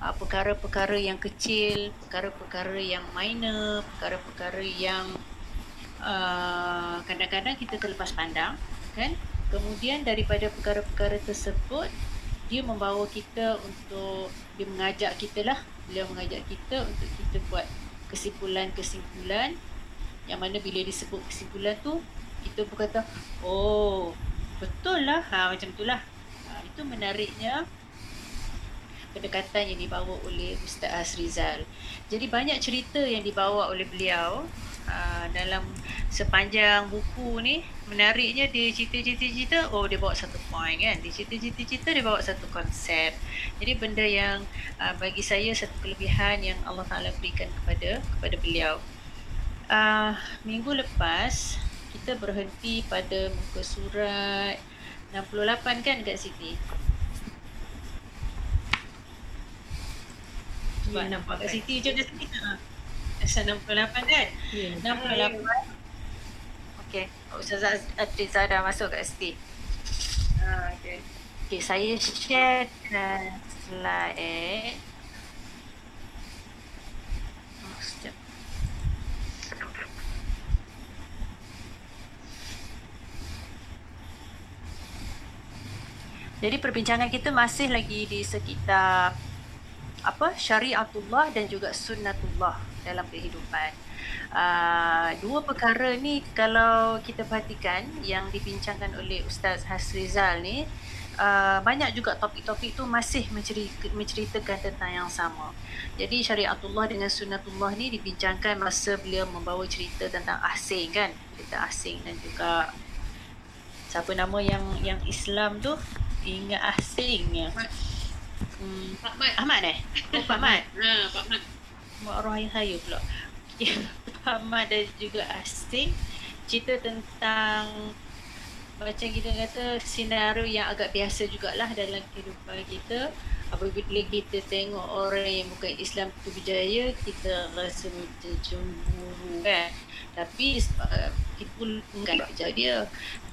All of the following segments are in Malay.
uh, perkara-perkara yang kecil, perkara-perkara yang minor, perkara-perkara yang uh, kadang-kadang kita terlepas pandang kan? Kemudian daripada perkara-perkara tersebut dia membawa kita untuk dia mengajak kita lah. Beliau mengajak kita untuk kita buat kesimpulan-kesimpulan. Yang mana bila disebut kesimpulan tu kita pun kata oh betul lah. Ha, macam tu lah. Ha, itu menariknya pendekatan yang dibawa oleh Ustaz Azrizal. Jadi banyak cerita yang dibawa oleh beliau uh, dalam sepanjang buku ni menariknya dia cerita-cerita-cerita oh dia bawa satu point kan. Dia cerita-cerita-cerita dia bawa satu konsep. Jadi benda yang uh, bagi saya satu kelebihan yang Allah Taala berikan kepada kepada beliau. Uh, minggu lepas kita berhenti pada muka surat 68 kan dekat Siti Cuba ya, nampak kat Siti je Siti ha. Asal 68 kan? Ya. 68. Okey. Ustazah Atriza dah masuk kat Siti. Ha, okey. Okey, saya share slide. Oh, Jadi perbincangan kita masih lagi di sekitar apa syariatullah dan juga sunnatullah dalam kehidupan. Uh, dua perkara ni kalau kita perhatikan yang dibincangkan oleh Ustaz Hasrizal ni uh, banyak juga topik-topik tu masih menceritakan tentang yang sama. Jadi syariatullah dengan sunnatullah ni dibincangkan masa beliau membawa cerita tentang asing kan, cerita asing dan juga siapa nama yang yang Islam tu ingat asingnya. Hmm, Pak Mat. Ahmad eh? Oh, Pak Mat. Ha, Pak Mat. Mak roh ayah saya pula. Pak Mat dan juga Asing cerita tentang macam kita kata senario yang agak biasa jugalah dalam kehidupan kita apabila kita tengok orang yang bukan Islam tu berjaya kita rasa macam cemburu kan tapi uh, kita pun enggak berjaya dia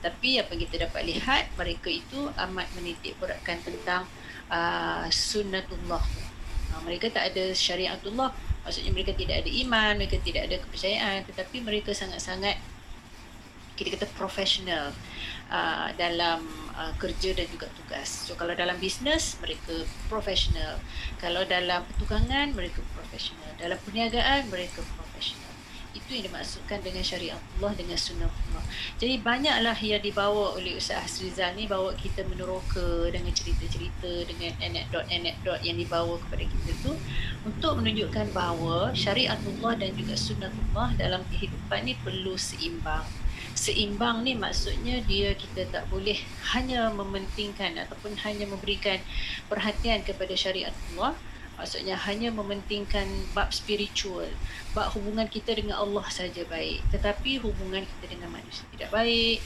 tapi apa kita dapat lihat mereka itu amat menitik beratkan tentang uh, sunnatullah. Uh, mereka tak ada syariatullah. Maksudnya mereka tidak ada iman, mereka tidak ada kepercayaan. Tetapi mereka sangat-sangat kita kata profesional uh, dalam uh, kerja dan juga tugas. So kalau dalam bisnes mereka profesional. Kalau dalam pertukangan mereka profesional. Dalam perniagaan mereka profesional itu yang dimaksudkan dengan syariat Allah dengan sunnah Allah. Jadi banyaklah yang dibawa oleh Ustaz Hasrizal ni bawa kita meneroka dengan cerita-cerita dengan anekdot-anekdot yang dibawa kepada kita tu untuk menunjukkan bahawa syariat Allah dan juga sunnah Allah dalam kehidupan ni perlu seimbang. Seimbang ni maksudnya dia kita tak boleh hanya mementingkan ataupun hanya memberikan perhatian kepada syariat Allah maksudnya hanya mementingkan bab spiritual bab hubungan kita dengan Allah saja baik. Tetapi hubungan kita dengan manusia tidak baik.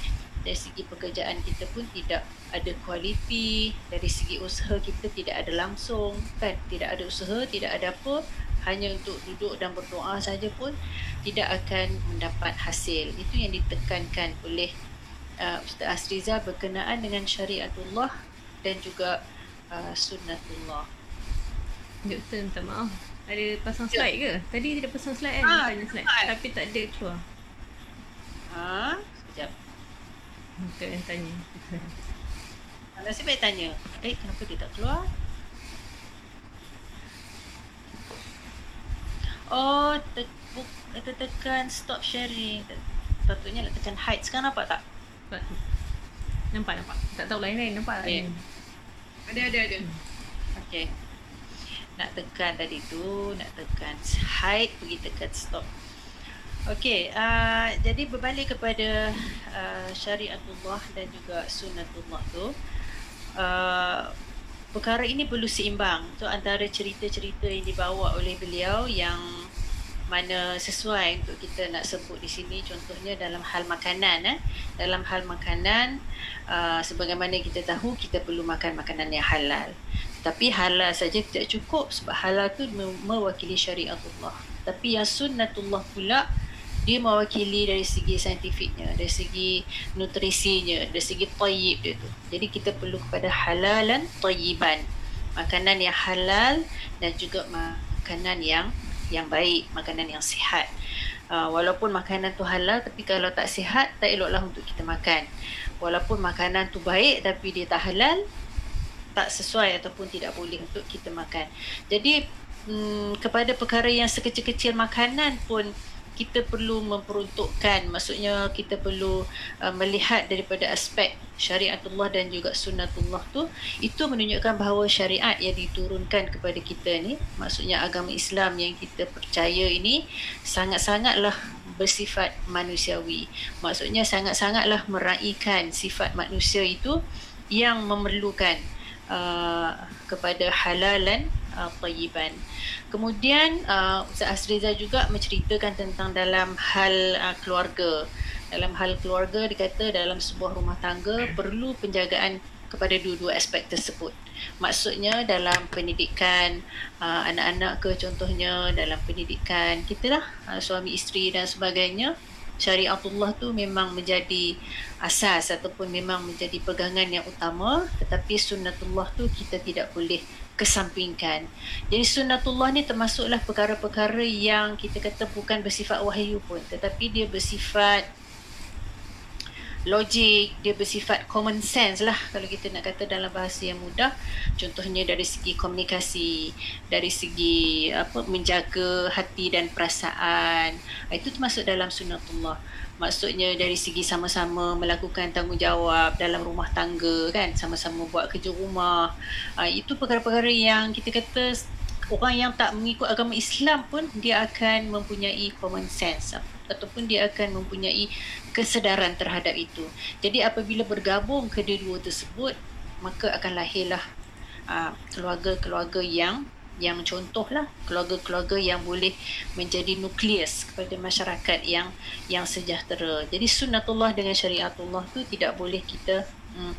Dari segi pekerjaan kita pun tidak ada kualiti. Dari segi usaha kita tidak ada langsung. Kan? Tidak ada usaha tidak ada apa. Hanya untuk duduk dan berdoa saja pun tidak akan mendapat hasil. Itu yang ditekankan oleh uh, Ustaz Asriza berkenaan dengan syariatullah dan juga uh, sunnatullah Doktor minta maaf. Ada pasang slide ke? Tadi tidak pasang slide kan? Ha, tanya slide. slide. Tapi tak ada keluar. Ha? Sekejap. Doktor yang tanya. Nasib baik tanya. Eh, kenapa dia tak keluar? Oh, te- te- tekan stop sharing. Patutnya nak tekan hide. Sekarang nampak tak? Nampak, nampak. Tak tahu lain-lain. Nampak? Okay. Ada, ada, ada. Hmm. Okay nak tekan tadi tu nak tekan hide pergi tekan stop. Okey, uh, jadi berbalik kepada uh, syariatullah dan juga sunnatullah tu uh, perkara ini perlu seimbang. So antara cerita-cerita yang dibawa oleh beliau yang mana sesuai untuk kita nak sebut di sini contohnya dalam hal makanan eh. Dalam hal makanan uh, sebagaimana kita tahu kita perlu makan makanan yang halal tapi halal saja tidak cukup sebab halal tu mewakili syariat Allah. Tapi yang sunnatullah pula dia mewakili dari segi saintifiknya, dari segi nutrisinya, dari segi tayyib dia tu. Jadi kita perlu kepada halalan tayyiban. makanan yang halal dan juga makanan yang yang baik, makanan yang sihat. Uh, walaupun makanan tu halal tapi kalau tak sihat tak eloklah untuk kita makan. Walaupun makanan tu baik tapi dia tak halal tak sesuai ataupun tidak boleh untuk kita makan. Jadi hmm, kepada perkara yang sekecil-kecil makanan pun kita perlu memperuntukkan maksudnya kita perlu uh, melihat daripada aspek syariatullah dan juga sunnatullah tu itu menunjukkan bahawa syariat yang diturunkan kepada kita ni maksudnya agama Islam yang kita percaya ini sangat-sangatlah bersifat manusiawi maksudnya sangat-sangatlah meraihkan sifat manusia itu yang memerlukan uh, kepada halalan uh, tayyiban. Kemudian uh, Ustaz Asriza juga menceritakan tentang dalam hal uh, keluarga. Dalam hal keluarga dikata dalam sebuah rumah tangga perlu penjagaan kepada dua-dua aspek tersebut. Maksudnya dalam pendidikan uh, anak-anak ke contohnya dalam pendidikan kita lah uh, suami isteri dan sebagainya syariatullah tu memang menjadi asas ataupun memang menjadi pegangan yang utama tetapi sunnatullah tu kita tidak boleh kesampingkan. Jadi sunnatullah ni termasuklah perkara-perkara yang kita kata bukan bersifat wahyu pun tetapi dia bersifat logik, dia bersifat common sense lah kalau kita nak kata dalam bahasa yang mudah. Contohnya dari segi komunikasi, dari segi apa menjaga hati dan perasaan. Itu termasuk dalam sunnatullah. Maksudnya dari segi sama-sama melakukan tanggungjawab dalam rumah tangga kan, sama-sama buat kerja rumah. Itu perkara-perkara yang kita kata orang yang tak mengikut agama Islam pun dia akan mempunyai common sense ataupun dia akan mempunyai kesedaran terhadap itu. Jadi apabila bergabung kedua-dua tersebut, maka akan lahirlah uh, keluarga-keluarga yang yang contohlah keluarga-keluarga yang boleh menjadi nukleus kepada masyarakat yang yang sejahtera. Jadi sunnatullah dengan syariatullah tu tidak boleh kita hmm,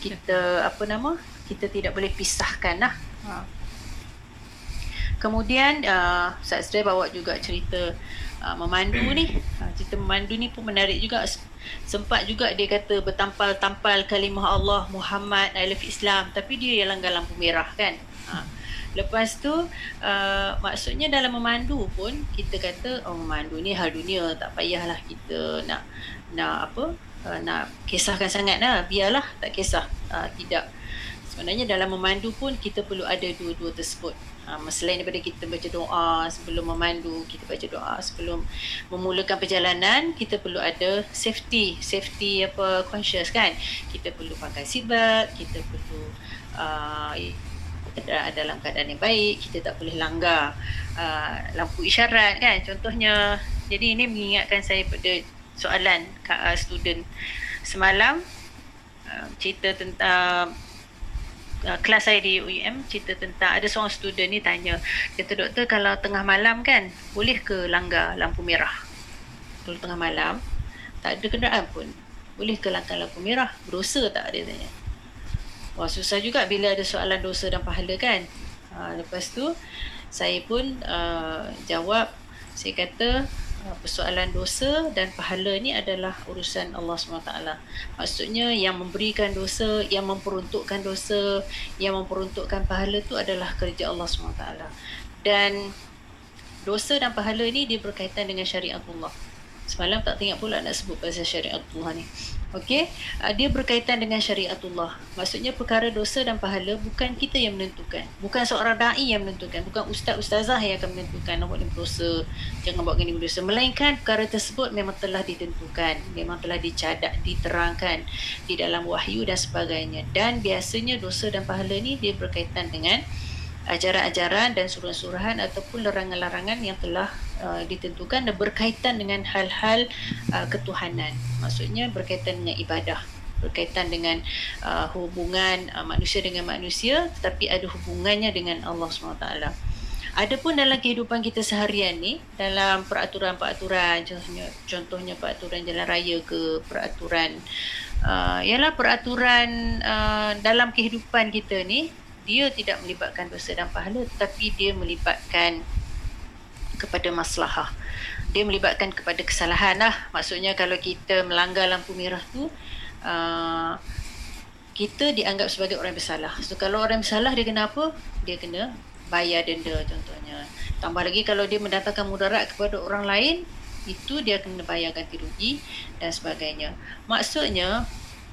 kita apa nama? Kita tidak boleh pisahkan lah. Ha. Kemudian uh, Ustaz bawa juga cerita uh, memandu ni. Uh, cerita memandu ni pun menarik juga. Sempat juga dia kata bertampal-tampal kalimah Allah Muhammad I love Islam. Tapi dia yang langgar lampu merah kan? Uh, lepas tu uh, maksudnya dalam memandu pun kita kata oh memandu ni hal dunia tak payahlah kita nak nak apa uh, nak kisahkan sangat lah. Biarlah tak kisah. Uh, tidak. Sebenarnya dalam memandu pun kita perlu ada dua-dua tersebut Ha, selain daripada kita baca doa sebelum memandu, kita baca doa sebelum memulakan perjalanan, kita perlu ada safety, safety apa conscious kan. Kita perlu pakai seatbelt, kita perlu uh, dalam keadaan yang baik, kita tak boleh langgar uh, lampu isyarat kan. Contohnya, jadi ini mengingatkan saya pada soalan uh, student semalam uh, cerita tentang uh, kelas saya di UIM cerita tentang ada seorang student ni tanya kata doktor kalau tengah malam kan boleh ke langgar lampu merah? Kalau tengah malam tak ada kenderaan pun. Boleh ke langgar lampu merah? Berdosa tak? Dia tanya. Wah susah juga bila ada soalan dosa dan pahala kan? Uh, lepas tu saya pun uh, jawab saya kata persoalan dosa dan pahala ni adalah urusan Allah SWT. Maksudnya yang memberikan dosa, yang memperuntukkan dosa, yang memperuntukkan pahala tu adalah kerja Allah SWT. Dan dosa dan pahala ni dia berkaitan dengan syariat Allah. Semalam tak tengok pula nak sebut pasal syariat Allah ni. Okey, uh, dia berkaitan dengan syariatullah. Maksudnya perkara dosa dan pahala bukan kita yang menentukan. Bukan seorang dai yang menentukan, bukan ustaz ustazah yang akan menentukan nak buat ni berdosa, jangan buat gini berdosa. Melainkan perkara tersebut memang telah ditentukan, memang telah dicadak, diterangkan di dalam wahyu dan sebagainya. Dan biasanya dosa dan pahala ni dia berkaitan dengan ajaran-ajaran dan suruhan-suruhan ataupun larangan-larangan yang telah uh, ditentukan dan berkaitan dengan hal-hal uh, ketuhanan. Maksudnya berkaitan dengan ibadah, berkaitan dengan uh, hubungan uh, manusia dengan manusia tetapi ada hubungannya dengan Allah SWT. Adapun dalam kehidupan kita seharian ni dalam peraturan-peraturan contohnya contohnya peraturan jalan raya ke peraturan uh, ialah peraturan uh, dalam kehidupan kita ni dia tidak melibatkan dosa dan pahala tetapi dia melibatkan kepada maslahah dia melibatkan kepada kesalahan lah maksudnya kalau kita melanggar lampu merah tu uh, kita dianggap sebagai orang bersalah. So kalau orang bersalah dia kena apa? Dia kena bayar denda contohnya. Tambah lagi kalau dia mendatangkan mudarat kepada orang lain, itu dia kena bayar ganti rugi dan sebagainya. Maksudnya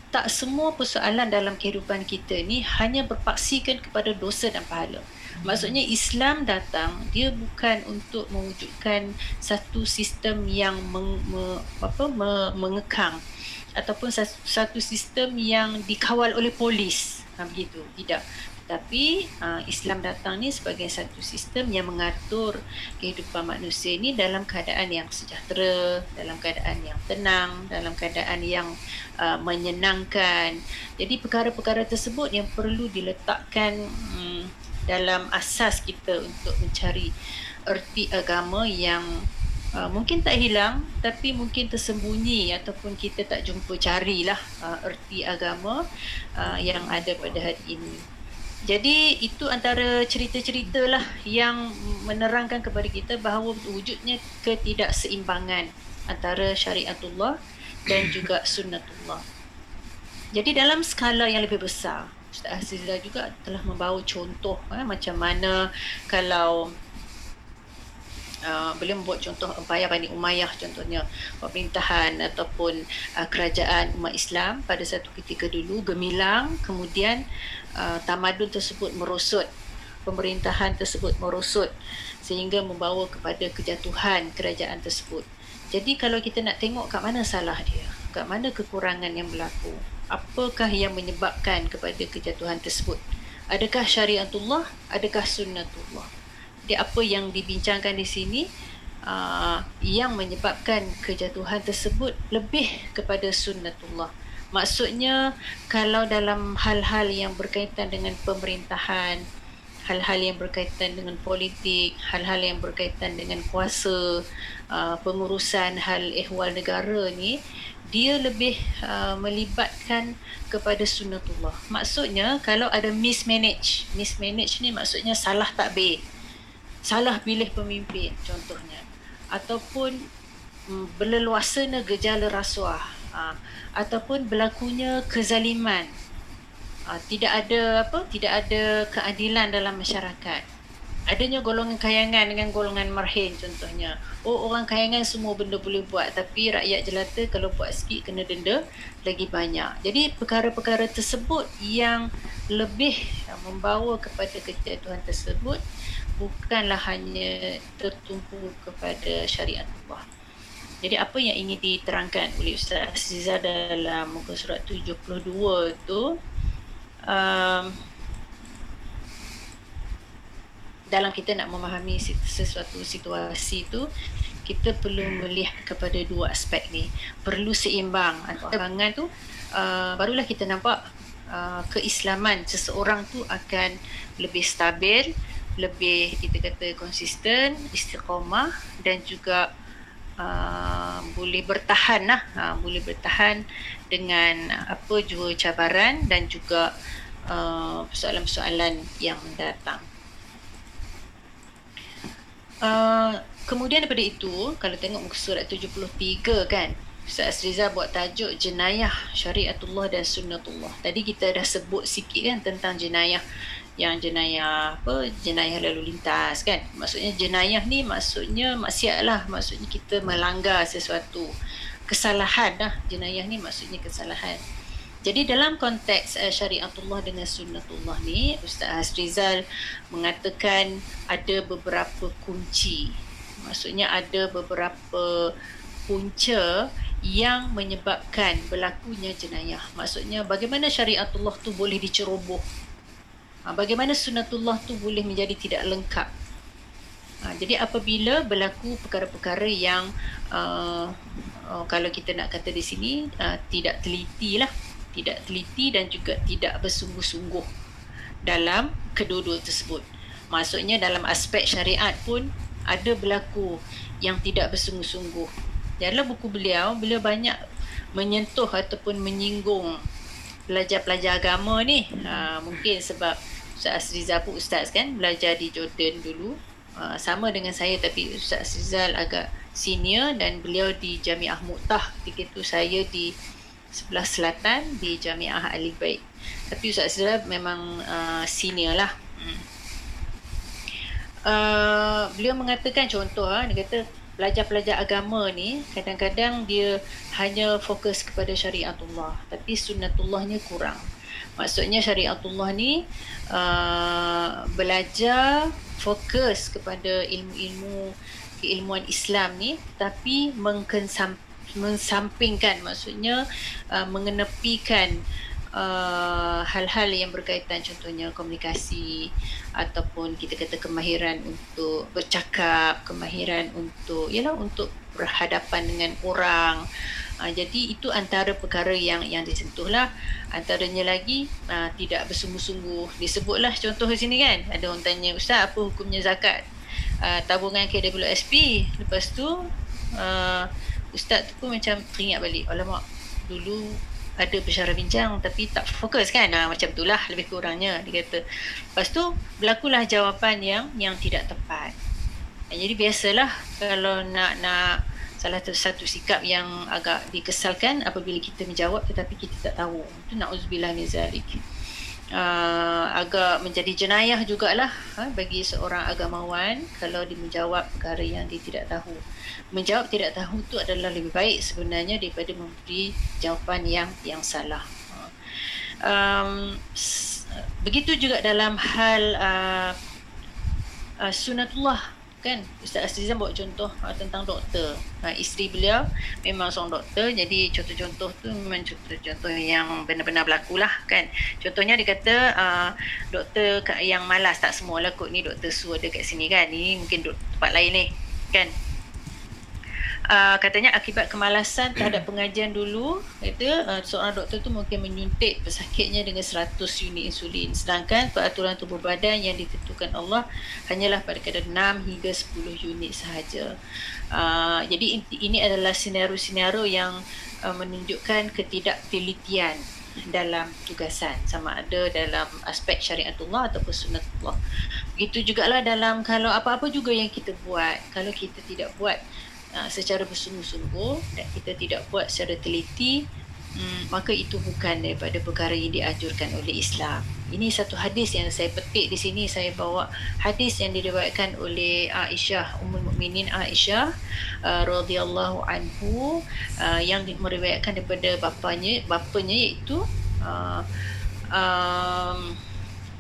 tak semua persoalan dalam kehidupan kita ni hanya berpaksikan kepada dosa dan pahala. Maksudnya Islam datang dia bukan untuk mewujudkan satu sistem yang meng, me, apa me, mengekang ataupun satu sistem yang dikawal oleh polis. Ha, begitu. Tidak tapi uh, Islam datang ni sebagai satu sistem yang mengatur kehidupan manusia ni dalam keadaan yang sejahtera, dalam keadaan yang tenang, dalam keadaan yang uh, menyenangkan. Jadi perkara-perkara tersebut yang perlu diletakkan um, dalam asas kita untuk mencari erti agama yang Uh, mungkin tak hilang tapi mungkin tersembunyi ataupun kita tak jumpa carilah uh, erti agama uh, yang ada pada hari ini. Jadi itu antara cerita-cerita lah yang menerangkan kepada kita bahawa wujudnya ketidakseimbangan antara syariatullah dan juga sunnatullah. Jadi dalam skala yang lebih besar, Ustaz Azizah juga telah membawa contoh eh, macam mana kalau Uh, beliau membuat contoh Empayar Bani Umayyah contohnya pemerintahan ataupun uh, kerajaan umat Islam pada satu ketika dulu gemilang kemudian uh, tamadun tersebut merosot pemerintahan tersebut merosot sehingga membawa kepada kejatuhan kerajaan tersebut. Jadi kalau kita nak tengok kat mana salah dia kat mana kekurangan yang berlaku apakah yang menyebabkan kepada kejatuhan tersebut? Adakah syariatullah adakah sunnatullah? Jadi apa yang dibincangkan di sini uh, yang menyebabkan kejatuhan tersebut lebih kepada sunnatullah. Maksudnya kalau dalam hal-hal yang berkaitan dengan pemerintahan, hal-hal yang berkaitan dengan politik, hal-hal yang berkaitan dengan kuasa, uh, pengurusan hal ehwal negara ni, dia lebih uh, melibatkan kepada sunnatullah. Maksudnya kalau ada mismanage, mismanage ni maksudnya salah takbir salah pilih pemimpin contohnya ataupun mm, berleluasana gejala rasuah ha, ataupun berlakunya kezaliman. Ha, tidak ada apa tidak ada keadilan dalam masyarakat. Adanya golongan kayangan dengan golongan marhin contohnya. Oh orang kayangan semua benda boleh buat tapi rakyat jelata kalau buat sikit kena denda lagi banyak. Jadi perkara-perkara tersebut yang lebih membawa kepada kejatuhan tersebut bukanlah hanya tertumpu kepada syariat Allah. Jadi apa yang ingin diterangkan oleh Ustaz Aziza dalam muka surat 72 tu um, dalam kita nak memahami sesuatu situasi tu kita perlu melihat kepada dua aspek ni. Perlu seimbang angan tu uh, barulah kita nampak uh, keislaman seseorang tu akan lebih stabil lebih kita kata konsisten, istiqamah dan juga uh, boleh bertahan lah, uh, boleh bertahan dengan apa jua cabaran dan juga uh, persoalan-persoalan yang mendatang. Uh, kemudian daripada itu, kalau tengok muka surat 73 kan, Ustaz Riza buat tajuk jenayah syariatullah dan sunnatullah. Tadi kita dah sebut sikit kan tentang jenayah yang jenayah apa jenayah lalu lintas kan. Maksudnya jenayah ni maksudnya maksiat lah. Maksudnya kita melanggar sesuatu. Kesalahan dah jenayah ni maksudnya kesalahan. Jadi dalam konteks uh, syariatullah dengan sunnatullah ni Ustaz Hasrizal mengatakan ada beberapa kunci. Maksudnya ada beberapa punca yang menyebabkan berlakunya jenayah. Maksudnya bagaimana syariatullah tu boleh diceroboh Ha, bagaimana sunatullah tu boleh menjadi tidak lengkap. Ha, jadi apabila berlaku perkara-perkara yang uh, uh, kalau kita nak kata di sini uh, tidak teliti lah, tidak teliti dan juga tidak bersungguh-sungguh dalam kedua-dua tersebut. Maksudnya dalam aspek syariat pun ada berlaku yang tidak bersungguh-sungguh. Dalam buku beliau, beliau banyak menyentuh ataupun menyinggung pelajar-pelajar agama ni ha, mungkin sebab Ustaz Azriza pun ustaz kan belajar di Jordan dulu ha, sama dengan saya tapi Ustaz Azrizal agak senior dan beliau di Jamiah Mu'tah ketika itu saya di sebelah selatan di Jamiah Ali Baik. Tapi Ustaz Azizah memang uh, senior lah. Hmm. Uh, beliau mengatakan contoh ha, dia kata pelajar-pelajar agama ni kadang-kadang dia hanya fokus kepada syariatullah tapi sunnatullahnya kurang. Maksudnya syariatullah ni uh, belajar fokus kepada ilmu-ilmu keilmuan Islam ni tapi mengkensam, mensampingkan maksudnya uh, mengenepikan uh, hal-hal yang berkaitan contohnya komunikasi ataupun kita kata kemahiran untuk bercakap, kemahiran untuk yalah untuk berhadapan dengan orang. Uh, jadi itu antara perkara yang yang disentuhlah. Antaranya lagi uh, tidak bersungguh-sungguh. Disebutlah contoh di sini kan. Ada orang tanya, "Ustaz, apa hukumnya zakat?" Uh, tabungan KWSP. Lepas tu uh, ustaz tu pun macam teringat balik. Alamak, dulu ada bersyarah bincang tapi tak fokus kan? Ha, macam itulah lebih kurangnya dia kata. Lepas tu berlakulah jawapan yang yang tidak tepat. Ha, jadi biasalah kalau nak nak salah satu sikap yang agak dikesalkan apabila kita menjawab tetapi kita tak tahu. Itu na'udzubillah min zalik uh, agak menjadi jenayah jugalah ha, bagi seorang agamawan kalau dia menjawab perkara yang dia tidak tahu. Menjawab tidak tahu itu adalah lebih baik sebenarnya daripada memberi jawapan yang yang salah. Um, begitu juga dalam hal uh, uh, sunatullah kan? Ustaz Azizan buat contoh uh, tentang doktor. Uh, isteri beliau memang seorang doktor. Jadi contoh-contoh tu memang contoh-contoh yang benar-benar berlaku lah kan? Contohnya dia kata uh, doktor yang malas tak semua lah kot ni doktor su ada kat sini kan? Ni mungkin tempat lain ni kan uh, katanya akibat kemalasan terhadap pengajian dulu itu uh, seorang doktor tu mungkin menyuntik pesakitnya dengan 100 unit insulin. Sedangkan peraturan tubuh badan yang ditentukan Allah hanyalah pada kadar 6 hingga 10 unit sahaja. Uh, jadi ini adalah senario-senario yang uh, menunjukkan ketidaktelitian dalam tugasan. Sama ada dalam aspek syariatullah ataupun sunnatullah. Begitu jugalah dalam kalau apa-apa juga yang kita buat, kalau kita tidak buat uh, secara bersungguh-sungguh dan kita tidak buat secara teliti um, maka itu bukan daripada perkara yang dianjurkan oleh Islam. Ini satu hadis yang saya petik di sini saya bawa hadis yang diriwayatkan oleh Aisyah Ummul Mukminin Aisyah uh, radhiyallahu anhu uh, yang meriwayatkan daripada bapanya bapanya iaitu uh, um,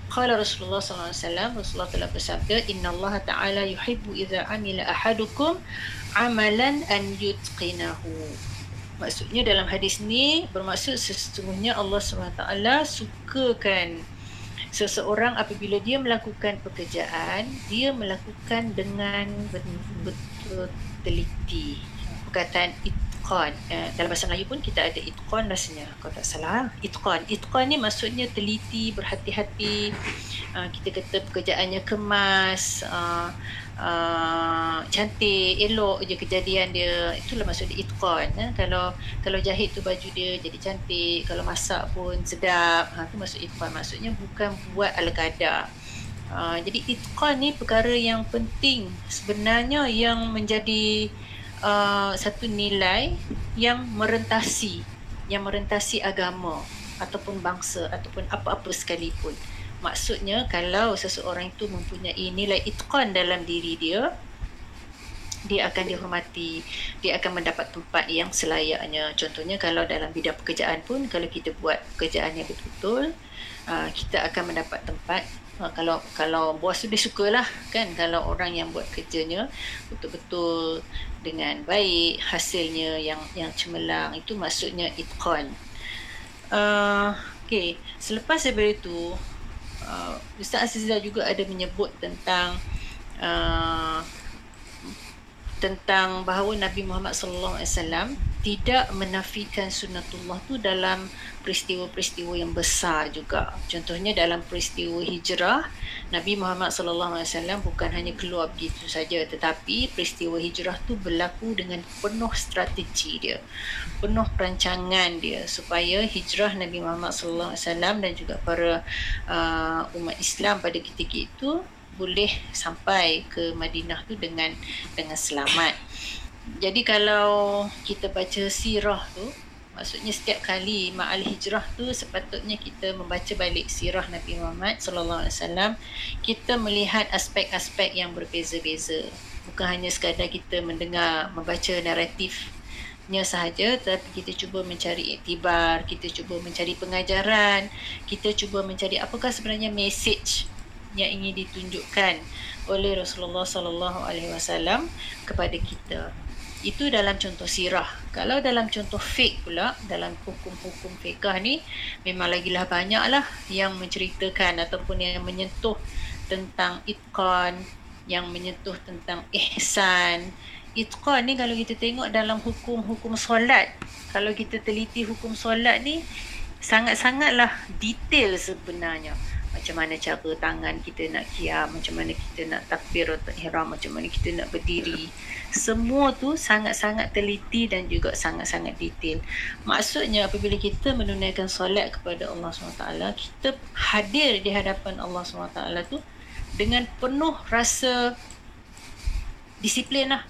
Qala Rasulullah sallallahu alaihi wasallam Rasulullah telah bersabda Inna Allah Ta'ala yuhibbu idza amila ahadukum amalan an yutqinahu. Maksudnya dalam hadis ni bermaksud sesungguhnya Allah SWT sukakan seseorang apabila dia melakukan pekerjaan dia melakukan dengan betul teliti. Perkataan itqan eh, dalam bahasa Melayu pun kita ada itqan rasanya. Kalau tak salah itqan. Itqan ni maksudnya teliti berhati-hati. Uh, kita kata pekerjaannya kemas uh, uh, cantik, elok je kejadian dia. Itulah maksud dia itqan. Eh? Kalau kalau jahit tu baju dia jadi cantik, kalau masak pun sedap. Ha tu maksud itqan. Maksudnya bukan buat ala kadar. Uh, jadi itqan ni perkara yang penting sebenarnya yang menjadi uh, satu nilai yang merentasi yang merentasi agama ataupun bangsa ataupun apa-apa sekalipun maksudnya kalau seseorang itu mempunyai nilai itqan dalam diri dia dia akan dihormati dia akan mendapat tempat yang selayaknya. Contohnya kalau dalam bidang pekerjaan pun kalau kita buat pekerjaan yang betul-betul uh, kita akan mendapat tempat uh, kalau kalau bos tu dia sukalah kan kalau orang yang buat kerjanya betul-betul dengan baik hasilnya yang yang cemerlang itu maksudnya itqan. Uh, okey selepas daripada itu uh, Ustaz Azizah juga ada menyebut tentang uh, tentang bahawa Nabi Muhammad sallallahu alaihi wasallam tidak menafikan sunnatullah tu dalam peristiwa-peristiwa yang besar juga. Contohnya dalam peristiwa hijrah, Nabi Muhammad sallallahu alaihi wasallam bukan hanya keluar begitu saja tetapi peristiwa hijrah tu berlaku dengan penuh strategi dia. Penuh perancangan dia supaya hijrah Nabi Muhammad sallallahu alaihi wasallam dan juga para uh, umat Islam pada ketika itu boleh sampai ke Madinah tu dengan dengan selamat. Jadi kalau kita baca sirah tu Maksudnya setiap kali ma'al hijrah tu sepatutnya kita membaca balik sirah Nabi Muhammad sallallahu alaihi wasallam, kita melihat aspek-aspek yang berbeza-beza. Bukan hanya sekadar kita mendengar, membaca naratifnya sahaja tapi kita cuba mencari iktibar, kita cuba mencari pengajaran, kita cuba mencari apakah sebenarnya message yang ingin ditunjukkan oleh Rasulullah sallallahu alaihi wasallam kepada kita itu dalam contoh sirah. Kalau dalam contoh fiqh pula, dalam hukum-hukum fiqah ni, memang lagilah banyaklah yang menceritakan ataupun yang menyentuh tentang itqan, yang menyentuh tentang ihsan. Itqan ni kalau kita tengok dalam hukum-hukum solat, kalau kita teliti hukum solat ni, sangat-sangatlah detail sebenarnya macam mana cara tangan kita nak kiam, macam mana kita nak takbir atau ihram, macam mana kita nak berdiri. Semua tu sangat-sangat teliti dan juga sangat-sangat detail. Maksudnya apabila kita menunaikan solat kepada Allah SWT, kita hadir di hadapan Allah SWT tu dengan penuh rasa disiplin lah.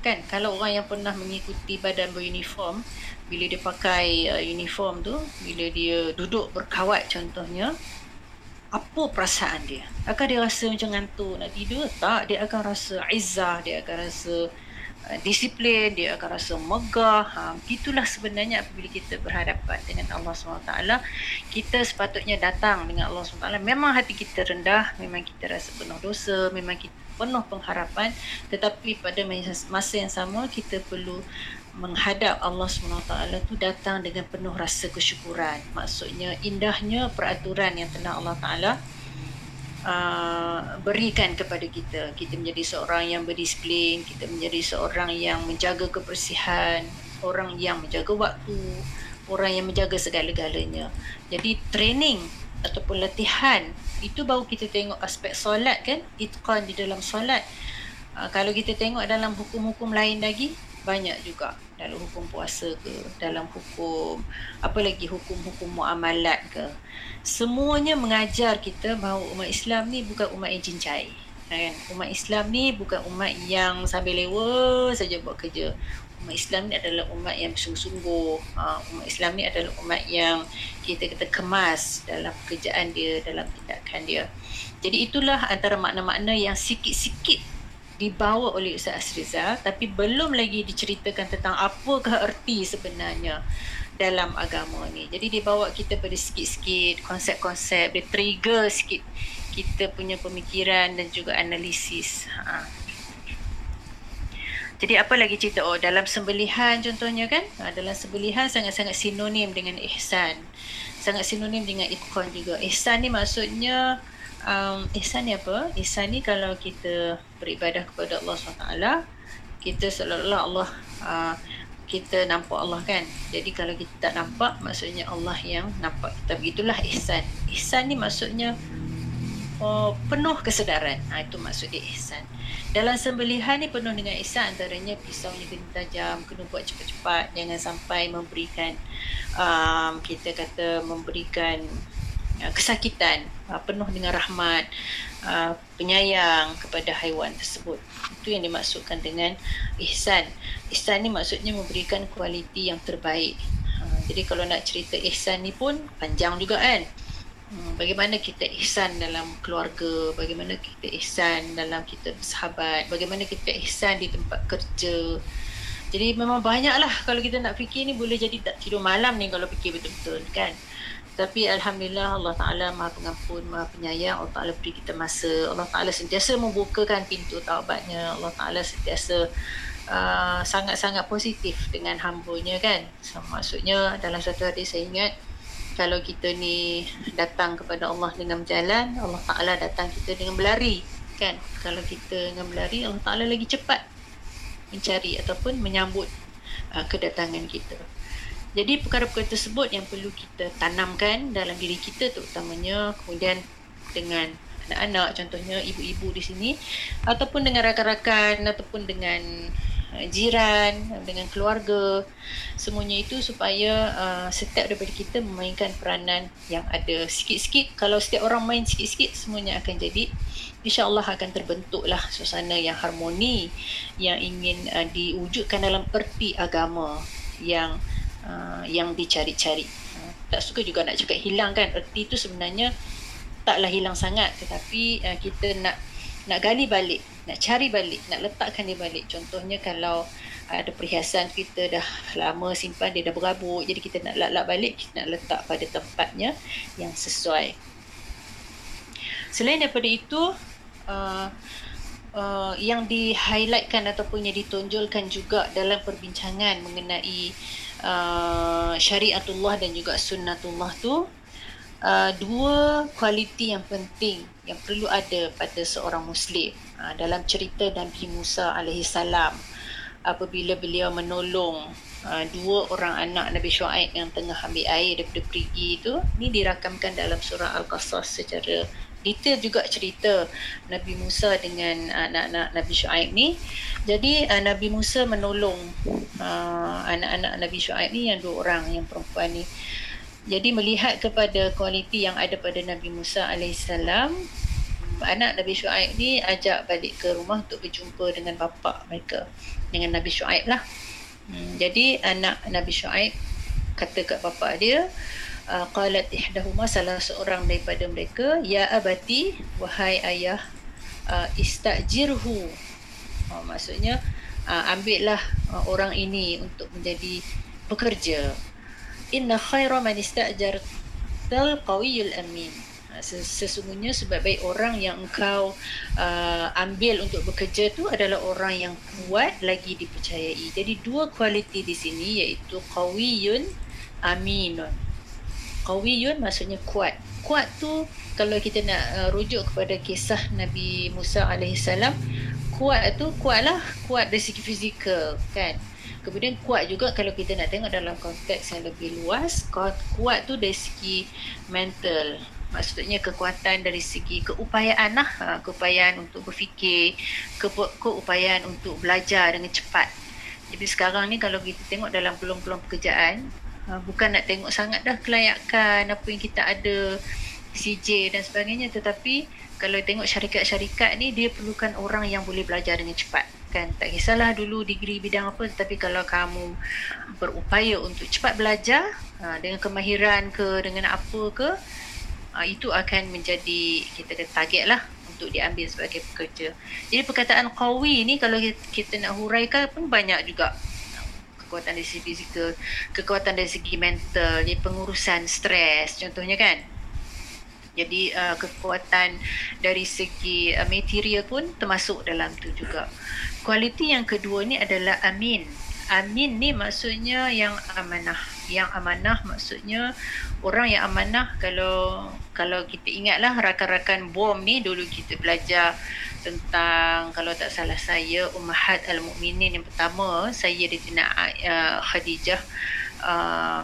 Kan, kalau orang yang pernah mengikuti badan beruniform, bila dia pakai uh, uniform tu, bila dia duduk berkawat contohnya, apa perasaan dia? Akan dia rasa macam ngantuk nak tidur? Tak, dia akan rasa izzah, dia akan rasa uh, disiplin, dia akan rasa megah. Ha, itulah sebenarnya apabila kita berhadapan dengan Allah SWT. Kita sepatutnya datang dengan Allah SWT. Memang hati kita rendah, memang kita rasa penuh dosa, memang kita penuh pengharapan. Tetapi pada masa yang sama, kita perlu menghadap Allah SWT tu datang dengan penuh rasa kesyukuran. Maksudnya indahnya peraturan yang telah Allah Taala uh, berikan kepada kita. Kita menjadi seorang yang berdisiplin, kita menjadi seorang yang menjaga kebersihan, orang yang menjaga waktu, orang yang menjaga segala-galanya. Jadi training ataupun latihan itu baru kita tengok aspek solat kan, itqan di dalam solat. Uh, kalau kita tengok dalam hukum-hukum lain lagi, banyak juga dalam hukum puasa ke dalam hukum apa lagi hukum-hukum muamalat ke. Semuanya mengajar kita bahawa umat Islam ni bukan umat yang cincai kan? Umat Islam ni bukan umat yang sambil lewa saja buat kerja. Umat Islam ni adalah umat yang bersungguh-sungguh. Ha, umat Islam ni adalah umat yang kita kata kemas dalam pekerjaan dia dalam tindakan dia. Jadi itulah antara makna-makna yang sikit-sikit dibawa oleh Ustaz Asriza tapi belum lagi diceritakan tentang apakah erti sebenarnya dalam agama ni. Jadi dia bawa kita pada sikit-sikit konsep-konsep, dia trigger sikit kita punya pemikiran dan juga analisis. Ha. Jadi apa lagi cerita? Oh, dalam sembelihan contohnya kan? Ha, dalam sembelihan sangat-sangat sinonim dengan ihsan. Sangat sinonim dengan ikhwan juga. Ihsan ni maksudnya um, ihsan ni apa? Ihsan ni kalau kita beribadah kepada Allah SWT, kita seolah-olah Allah uh, kita nampak Allah kan. Jadi kalau kita tak nampak, maksudnya Allah yang nampak kita. Begitulah ihsan. Ihsan ni maksudnya oh, penuh kesedaran. Ha, itu maksud dia ihsan. Dalam sembelihan ni penuh dengan ihsan. Antaranya pisaunya kena tajam, kena buat cepat-cepat. Jangan sampai memberikan, um, kita kata memberikan uh, kesakitan uh, penuh dengan rahmat uh, penyayang kepada haiwan tersebut. Itu yang dimaksudkan dengan ihsan. Ihsan ni maksudnya memberikan kualiti yang terbaik. Uh, jadi kalau nak cerita ihsan ni pun panjang juga kan? Hmm, bagaimana kita ihsan dalam keluarga bagaimana kita ihsan dalam kita bersahabat bagaimana kita ihsan di tempat kerja. Jadi memang banyaklah kalau kita nak fikir ni boleh jadi tak tidur malam ni kalau fikir betul-betul kan tapi Alhamdulillah Allah Ta'ala maha pengampun, maha penyayang. Allah Ta'ala beri kita masa. Allah Ta'ala sentiasa membukakan pintu taubatnya. Allah Ta'ala sentiasa uh, sangat-sangat positif dengan hambanya kan? So, maksudnya dalam satu hari saya ingat kalau kita ni datang kepada Allah dengan berjalan Allah Ta'ala datang kita dengan berlari kan? Kalau kita dengan berlari Allah Ta'ala lagi cepat mencari ataupun menyambut uh, kedatangan kita jadi perkara-perkara tersebut yang perlu kita tanamkan dalam diri kita terutamanya kemudian dengan anak-anak contohnya ibu-ibu di sini ataupun dengan rakan-rakan ataupun dengan uh, jiran dengan keluarga semuanya itu supaya uh, setiap daripada kita memainkan peranan yang ada. Sikit-sikit kalau setiap orang main sikit-sikit semuanya akan jadi insya-Allah akan terbentuklah suasana yang harmoni yang ingin uh, diwujudkan dalam erti agama yang uh, yang dicari-cari. Uh, tak suka juga nak cakap hilang kan. Erti tu sebenarnya taklah hilang sangat tetapi uh, kita nak nak gali balik, nak cari balik, nak letakkan dia balik. Contohnya kalau ada perhiasan kita dah lama simpan dia dah berabuk jadi kita nak lap-lap balik kita nak letak pada tempatnya yang sesuai selain daripada itu uh, uh, yang di highlightkan ataupun yang ditonjolkan juga dalam perbincangan mengenai uh, syariatullah dan juga sunnatullah tu uh, dua kualiti yang penting yang perlu ada pada seorang muslim. Uh, dalam cerita Nabi Musa alaihi salam apabila beliau menolong uh, dua orang anak Nabi Shu'aib yang tengah ambil air daripada perigi itu ni dirakamkan dalam surah Al-Qasas secara detail juga cerita Nabi Musa dengan anak-anak Nabi Shu'aib ni jadi uh, Nabi Musa menolong uh, anak-anak Nabi Shu'aib ni yang dua orang yang perempuan ni jadi melihat kepada kualiti yang ada pada Nabi Musa alaihissalam anak Nabi Shu'aib ni ajak balik ke rumah untuk berjumpa dengan bapa mereka dengan Nabi Shu'aib lah. Hmm, jadi anak Nabi Shu'aib kata kat bapa dia, uh, qalat ihdahuma salah seorang daripada mereka, ya abati wahai ayah uh, istajirhu. Oh, maksudnya uh, ambillah uh, orang ini untuk menjadi pekerja. Inna khaira man istajartal qawiyul amin sesungguhnya sebab baik orang yang engkau uh, ambil untuk bekerja tu adalah orang yang kuat lagi dipercayai. Jadi dua kualiti di sini iaitu qawiyun aminun. Qawiyun maksudnya kuat. Kuat tu kalau kita nak uh, rujuk kepada kisah Nabi Musa alaihissalam, kuat tu kuatlah kuat dari segi fizikal kan. Kemudian kuat juga kalau kita nak tengok dalam konteks yang lebih luas, kuat, kuat tu dari segi mental maksudnya kekuatan dari segi keupayaan lah ha, keupayaan untuk berfikir ke, keupayaan untuk belajar dengan cepat jadi sekarang ni kalau kita tengok dalam peluang-peluang pekerjaan ha, bukan nak tengok sangat dah kelayakan apa yang kita ada CJ dan sebagainya. Tetapi kalau tengok syarikat-syarikat ni dia perlukan orang yang boleh belajar dengan cepat. Kan? Tak kisahlah dulu degree bidang apa tetapi kalau kamu berupaya untuk cepat belajar ha, dengan kemahiran ke dengan apa ke uh, itu akan menjadi kita kata target lah untuk diambil sebagai pekerja. Jadi perkataan qawi ni kalau kita nak huraikan pun banyak juga kekuatan dari segi fizikal, kekuatan dari segi mental, ni pengurusan stres contohnya kan. Jadi uh, kekuatan dari segi uh, material pun termasuk dalam tu juga. Kualiti yang kedua ni adalah amin. Amin ni maksudnya yang amanah. Yang amanah maksudnya orang yang amanah kalau kalau kita ingatlah rakan-rakan bom ni dulu kita belajar tentang kalau tak salah saya Ummahat Al-Mu'minin yang pertama saya Sayyidina uh, Khadijah uh,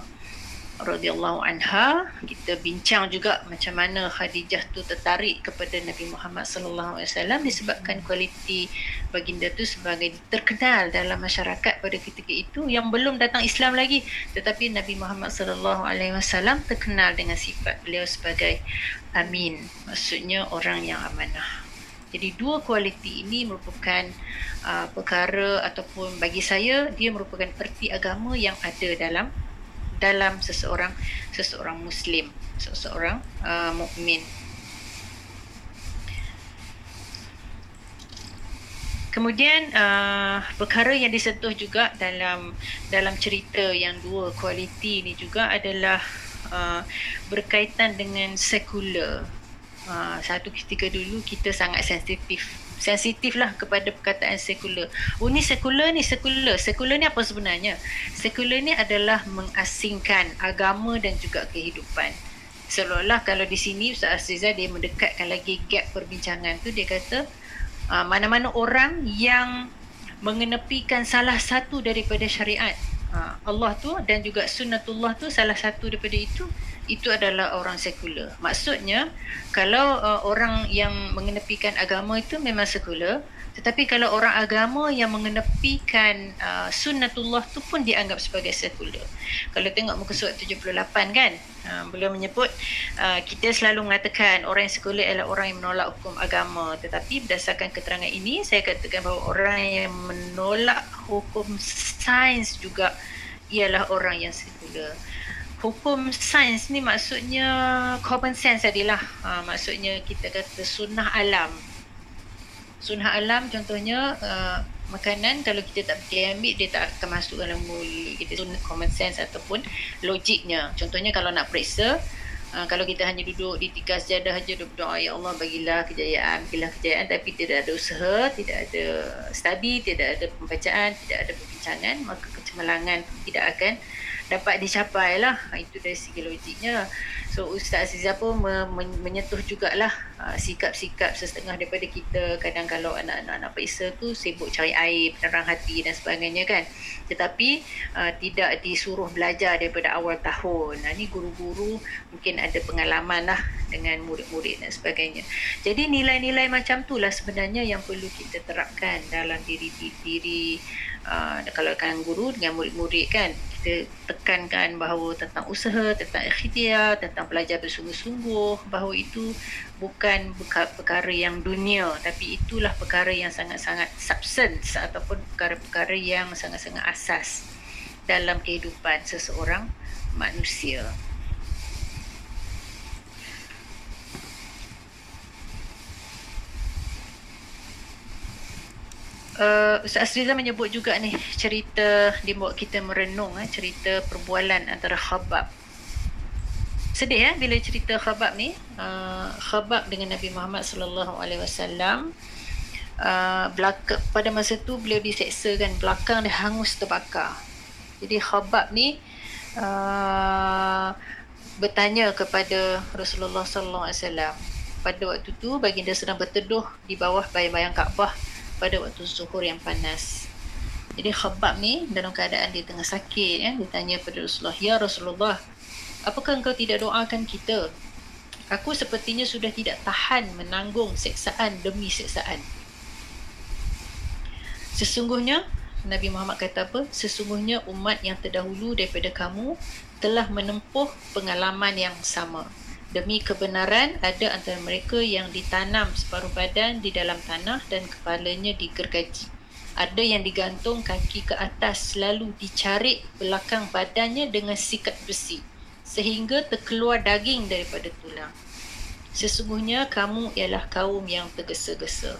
radhiyallahu anha kita bincang juga macam mana Khadijah tu tertarik kepada Nabi Muhammad sallallahu alaihi wasallam disebabkan kualiti baginda tu sebagai terkenal dalam masyarakat pada ketika itu yang belum datang Islam lagi. Tetapi Nabi Muhammad sallallahu alaihi wasallam terkenal dengan sifat beliau sebagai amin maksudnya orang yang amanah. Jadi dua kualiti ini merupakan uh, perkara ataupun bagi saya dia merupakan erti agama yang ada dalam dalam seseorang seseorang muslim seseorang uh, mukmin Kemudian uh, perkara yang disentuh juga dalam dalam cerita yang dua kualiti ini juga adalah uh, berkaitan dengan sekular. Uh, satu ketika dulu kita sangat sensitif sensitif lah kepada perkataan sekular. Oh ni sekular ni sekular. Sekular ni apa sebenarnya? Sekular ni adalah mengasingkan agama dan juga kehidupan. Seolah-olah kalau di sini Ustaz Aziza dia mendekatkan lagi gap perbincangan tu dia kata uh, mana-mana orang yang mengenepikan salah satu daripada syariat uh, Allah tu dan juga sunnatullah tu salah satu daripada itu itu adalah orang sekular. Maksudnya kalau uh, orang yang mengenepikan agama itu memang sekular, tetapi kalau orang agama yang mengenepikan uh, sunnatullah tu pun dianggap sebagai sekular. Kalau tengok muka surat 78 kan, uh, beliau menyebut uh, kita selalu mengatakan orang yang sekular adalah orang yang menolak hukum agama. Tetapi berdasarkan keterangan ini, saya katakan bahawa orang yang menolak hukum sains juga ialah orang yang sekular hukum sains ni maksudnya common sense adalah ha, maksudnya kita kata sunnah alam. Sunnah alam contohnya uh, makanan kalau kita tak pergi ambil dia tak akan masuk dalam mulut. Kita sunnah common sense ataupun logiknya. Contohnya kalau nak periksa Uh, kalau kita hanya duduk di tiga sejadah saja berdoa ya Allah bagilah kejayaan bagilah kejayaan. Tapi tidak ada usaha tidak ada study tidak ada pembacaan tidak ada perbincangan maka kecemerlangan tidak akan dapat dicapai lah. Ha, itu dari segi logiknya. So Ustaz Aziza pun me- men- menyentuh jugalah uh, sikap-sikap setengah daripada kita. Kadang kalau anak-anak nak periksa tu sibuk cari air penerang hati dan sebagainya kan. Tetapi uh, tidak disuruh belajar daripada awal tahun. Nah, ni guru-guru mungkin ada pengalaman lah dengan murid-murid dan sebagainya. Jadi nilai-nilai macam tu lah sebenarnya yang perlu kita terapkan dalam diri diri uh, kalau kan guru dengan murid-murid kan kita tekankan bahawa tentang usaha, tentang ikhtiar, tentang belajar bersungguh-sungguh, bahawa itu bukan perkara yang dunia tapi itulah perkara yang sangat-sangat substance ataupun perkara-perkara yang sangat-sangat asas dalam kehidupan seseorang manusia. Uh, Ustaz Azriza menyebut juga ni cerita dia buat kita merenung eh, cerita perbualan antara Khabab. Sedih eh bila cerita Khabab ni, uh, Khabab dengan Nabi Muhammad sallallahu alaihi wasallam uh, belaka, pada masa tu beliau diseksa kan belakang dia hangus terbakar. Jadi Khabab ni uh, bertanya kepada Rasulullah sallallahu alaihi wasallam pada waktu tu baginda sedang berteduh di bawah bayang-bayang Kaabah pada waktu zuhur yang panas. Jadi Khabbab ni dalam keadaan dia tengah sakit ya, dia tanya kepada Rasulullah, "Ya Rasulullah, apakah engkau tidak doakan kita? Aku sepertinya sudah tidak tahan menanggung seksaan demi seksaan." Sesungguhnya Nabi Muhammad kata apa? Sesungguhnya umat yang terdahulu daripada kamu telah menempuh pengalaman yang sama demi kebenaran ada antara mereka yang ditanam separuh badan di dalam tanah dan kepalanya digergaji. Ada yang digantung kaki ke atas lalu dicarik belakang badannya dengan sikat besi sehingga terkeluar daging daripada tulang. Sesungguhnya kamu ialah kaum yang tergesa-gesa.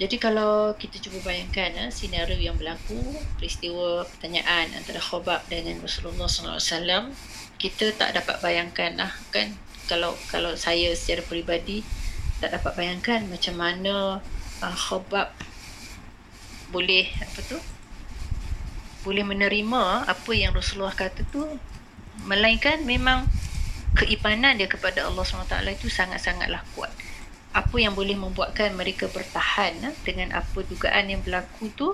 Jadi kalau kita cuba bayangkan eh, senario yang berlaku, peristiwa pertanyaan antara Khobab dengan Rasulullah SAW, kita tak dapat bayangkan lah kan? Kalau kalau saya secara peribadi tak dapat bayangkan macam mana uh, khobab boleh apa tu? Boleh menerima apa yang Rasulullah kata tu melainkan memang keimanan dia kepada Allah SWT itu sangat-sangatlah kuat. Apa yang boleh membuatkan mereka bertahan uh, dengan apa dugaan yang berlaku tu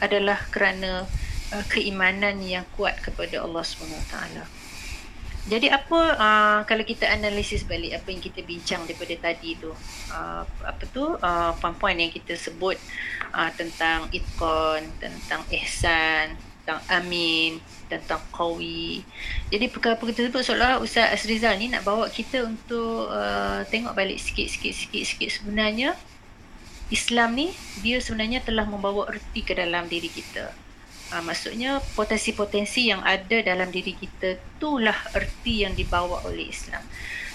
adalah kerana uh, keimanan yang kuat kepada Allah SWT. Jadi apa uh, kalau kita analisis balik apa yang kita bincang daripada tadi tu uh, apa tu uh, poin-poin yang kita sebut uh, tentang itqan, tentang ihsan, tentang amin, tentang qawi. Jadi perkara-perkara tersebut seolah Ustaz Azrizal ni nak bawa kita untuk uh, tengok balik sikit-sikit sikit-sikit sebenarnya Islam ni dia sebenarnya telah membawa erti ke dalam diri kita. Ha, maksudnya potensi-potensi yang ada dalam diri kita itulah erti yang dibawa oleh Islam.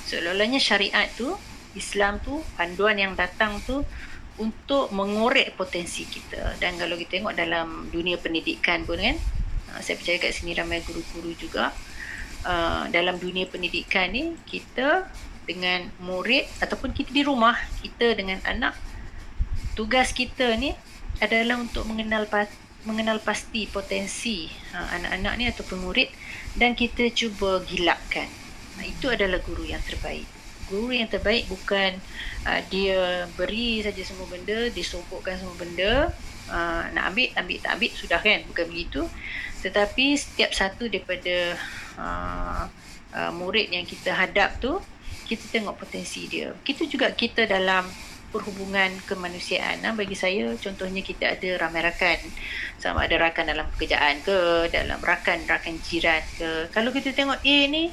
Seolah-olahnya syariat tu, Islam tu, panduan yang datang tu untuk mengorek potensi kita. Dan kalau kita tengok dalam dunia pendidikan pun kan, ha, saya percaya kat sini ramai guru-guru juga. Uh, dalam dunia pendidikan ni, kita dengan murid ataupun kita di rumah, kita dengan anak, tugas kita ni adalah untuk mengenal mengenal pasti potensi ha, anak-anak ni ataupun murid dan kita cuba gilapkan. Ha, itu adalah guru yang terbaik. Guru yang terbaik bukan uh, dia beri saja semua benda, disokokkan semua benda, uh, nak ambil, ambil tak ambil, sudah kan? Bukan begitu. Tetapi setiap satu daripada uh, uh, murid yang kita hadap tu, kita tengok potensi dia. Kita juga kita dalam perhubungan kemanusiaan. Nah, bagi saya contohnya kita ada ramai rakan. Sama ada rakan dalam pekerjaan ke, dalam rakan-rakan jiran ke. Kalau kita tengok A ni,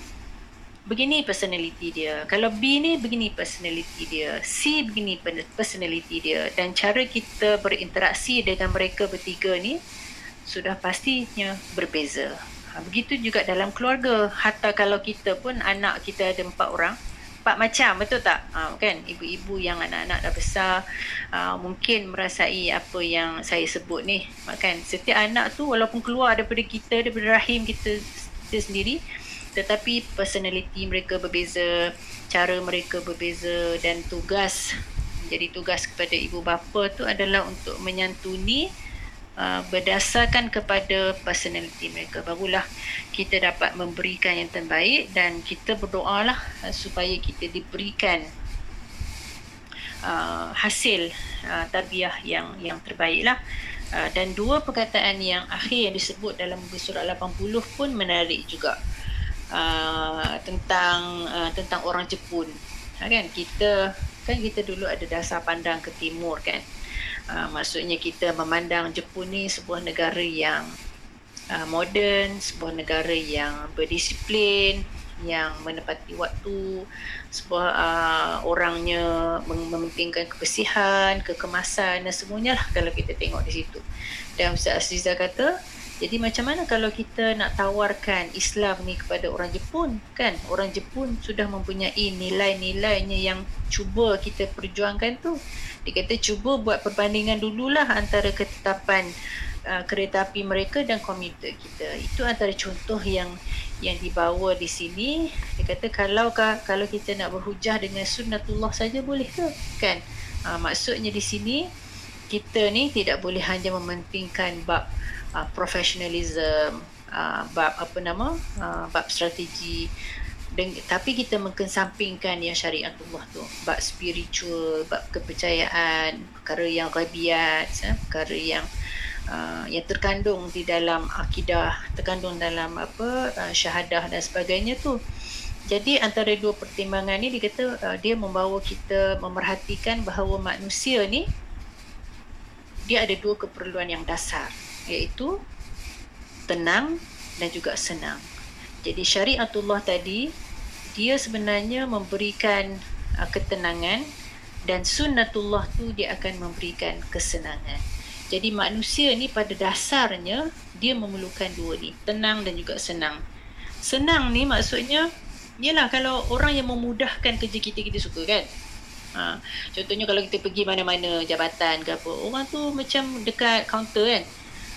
begini personality dia. Kalau B ni, begini personality dia. C begini personality dia. Dan cara kita berinteraksi dengan mereka bertiga ni, sudah pastinya berbeza. Ha, begitu juga dalam keluarga. Hatta kalau kita pun anak kita ada empat orang, empat macam betul tak? Ha, kan ibu-ibu yang anak-anak dah besar ha, mungkin merasai apa yang saya sebut ni. Kan setiap anak tu walaupun keluar daripada kita daripada rahim kita, kita sendiri tetapi personality mereka berbeza, cara mereka berbeza dan tugas jadi tugas kepada ibu bapa tu adalah untuk menyantuni uh, berdasarkan kepada personality mereka barulah kita dapat memberikan yang terbaik dan kita berdoalah uh, supaya kita diberikan uh, hasil uh, tarbiyah yang yang terbaiklah. Uh, dan dua perkataan yang akhir yang disebut dalam buku surah 80 pun menarik juga. Uh, tentang uh, tentang orang Jepun. Kan? Kita kan kita dulu ada dasar pandang ke timur kan? uh, maksudnya kita memandang Jepun ni sebuah negara yang uh, moden sebuah negara yang berdisiplin yang menepati waktu sebuah uh, orangnya mementingkan kebersihan kekemasan dan semuanya lah kalau kita tengok di situ dan Ustaz Aziza kata jadi macam mana kalau kita nak tawarkan Islam ni kepada orang Jepun kan? Orang Jepun sudah mempunyai nilai-nilainya yang cuba kita perjuangkan tu. Dia kata cuba buat perbandingan dululah antara ketetapan uh, kereta api mereka dan komuter kita. Itu antara contoh yang yang dibawa di sini. Dia kata kalau kalau kita nak berhujah dengan sunnatullah saja boleh ke? Kan? Uh, maksudnya di sini kita ni tidak boleh hanya mementingkan bab uh, professionalism uh, bab apa nama uh, bab strategi dan, tapi kita mengesampingkan yang syariatullah tu bab spiritual bab kepercayaan perkara yang ghaibiyat eh, perkara yang uh, yang terkandung di dalam akidah terkandung dalam apa uh, syahadah dan sebagainya tu jadi antara dua pertimbangan ni dia kata uh, dia membawa kita memerhatikan bahawa manusia ni dia ada dua keperluan yang dasar iaitu tenang dan juga senang. Jadi syariatullah tadi dia sebenarnya memberikan uh, ketenangan dan sunnatullah tu dia akan memberikan kesenangan. Jadi manusia ni pada dasarnya dia memerlukan dua ni, tenang dan juga senang. Senang ni maksudnya ialah kalau orang yang memudahkan kerja kita kita suka kan. Ha, contohnya kalau kita pergi mana-mana jabatan ke apa, orang tu macam dekat kaunter kan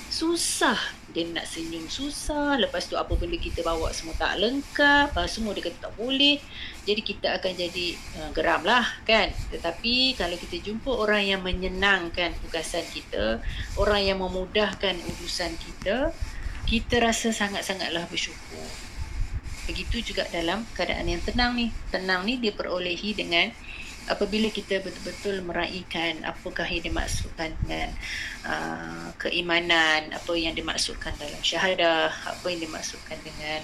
susah. Dia nak senyum susah. Lepas tu apa benda kita bawa semua tak lengkap. Semua dia kata tak boleh. Jadi kita akan jadi uh, geram lah kan? Tetapi kalau kita jumpa orang yang menyenangkan tugasan kita orang yang memudahkan urusan kita kita rasa sangat-sangatlah bersyukur. Begitu juga dalam keadaan yang tenang ni. Tenang ni dia perolehi dengan apabila kita betul-betul meraihkan apakah yang dimaksudkan dengan uh, keimanan, apa yang dimaksudkan dalam syahadah, apa yang dimaksudkan dengan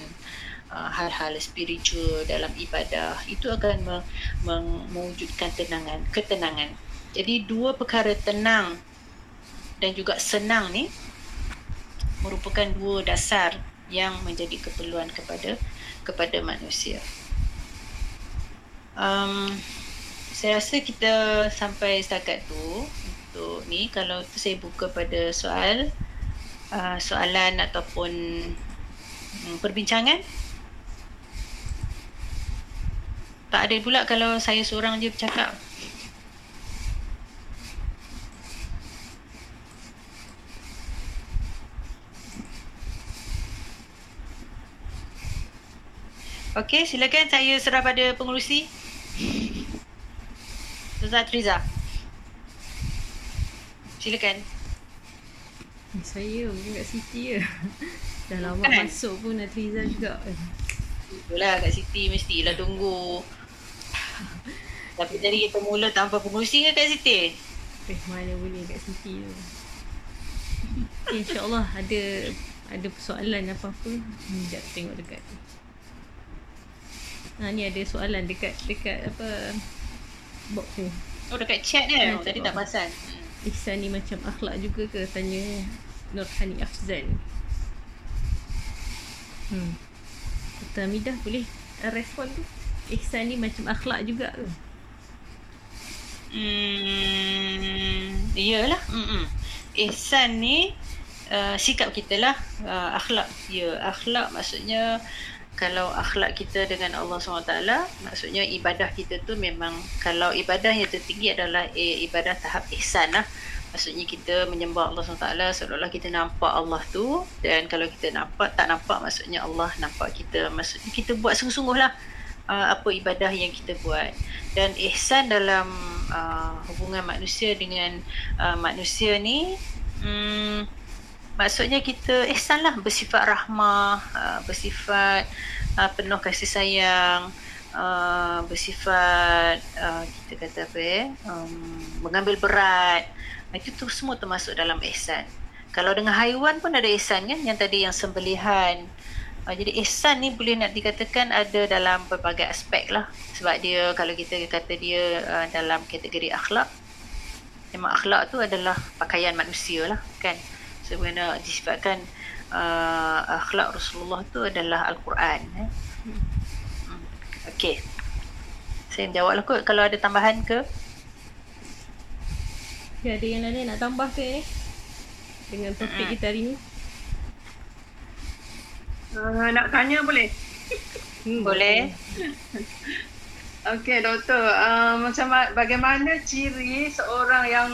uh, hal-hal spiritual dalam ibadah, itu akan mewujudkan tenangan, ketenangan. Jadi dua perkara tenang dan juga senang ni merupakan dua dasar yang menjadi keperluan kepada kepada manusia. Um, saya rasa kita sampai setakat tu untuk ni kalau tu saya buka pada soal uh, soalan ataupun um, perbincangan tak ada pula kalau saya seorang je bercakap Okey, silakan saya serah pada pengurusi. Ustaz Triza. Silakan. Saya pun kat Siti je. Dah lama kan? masuk pun Triza juga. Itulah kat Siti mestilah tunggu. Tapi tadi kita mula tanpa pengurusi ke kat Siti? Eh, mana boleh kat Siti tu. Okay, InsyaAllah ada ada persoalan apa-apa. Sekejap tengok dekat tu. Ha, ni ada soalan dekat dekat apa box ni. Oh dekat chat dia. Oh, tadi tak pasal. Ihsan ni macam akhlak juga ke tanya Nurhani Afzal. Hmm. Kata Amidah boleh respon tu. Ihsan ni macam akhlak juga ke? Hmm, iyalah. Hmm. Ihsan ni uh, sikap kita lah uh, akhlak ya akhlak maksudnya kalau akhlak kita dengan Allah SWT maksudnya ibadah kita tu memang kalau ibadah yang tertinggi adalah eh, ibadah tahap ihsan lah. Maksudnya kita menyembah Allah SWT seolah-olah kita nampak Allah tu dan kalau kita nampak tak nampak maksudnya Allah nampak kita maksudnya kita buat sungguh-sungguh lah uh, apa ibadah yang kita buat. Dan ihsan dalam uh, hubungan manusia dengan uh, manusia ni hmm, maksudnya kita ihsan lah bersifat rahmah uh, bersifat uh, penuh kasih sayang uh, bersifat kita kata apa ya mengambil berat. Itu tu semua termasuk dalam ihsan. Kalau dengan haiwan pun ada ihsan kan yang tadi yang sembelihan. Jadi ihsan ni boleh nak dikatakan ada dalam berbagai aspek lah. Sebab dia kalau kita kata dia dalam kategori akhlak memang akhlak tu adalah pakaian manusia lah kan sebenarnya disebabkan uh, akhlak Rasulullah tu adalah Al-Quran eh. Hmm. Okey. Saya jawablah kot kalau ada tambahan ke? Ya, ada yang lain nak tambah ke eh? Dengan topik kita hari ni? Uh, nak tanya boleh? Hmm, boleh. Okey, doktor. Uh, macam bagaimana ciri seorang yang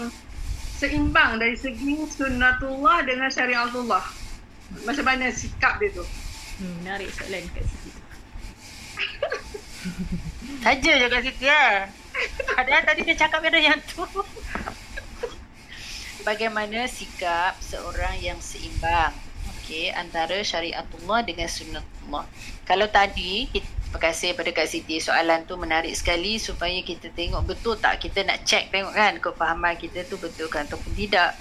seimbang dari segi sunnatullah dengan syariatullah. Macam mana sikap dia tu? Hmm, menarik soalan kat situ. Saja je kat situ ya. Ada tadi dia cakap ada yang tu. Bagaimana sikap seorang yang seimbang okay, antara syariatullah dengan sunnatullah. Kalau tadi kita Kasih pada Kak Siti. Soalan tu menarik sekali supaya kita tengok betul tak kita nak check tengok kan kefahaman kita tu betul kan ataupun tidak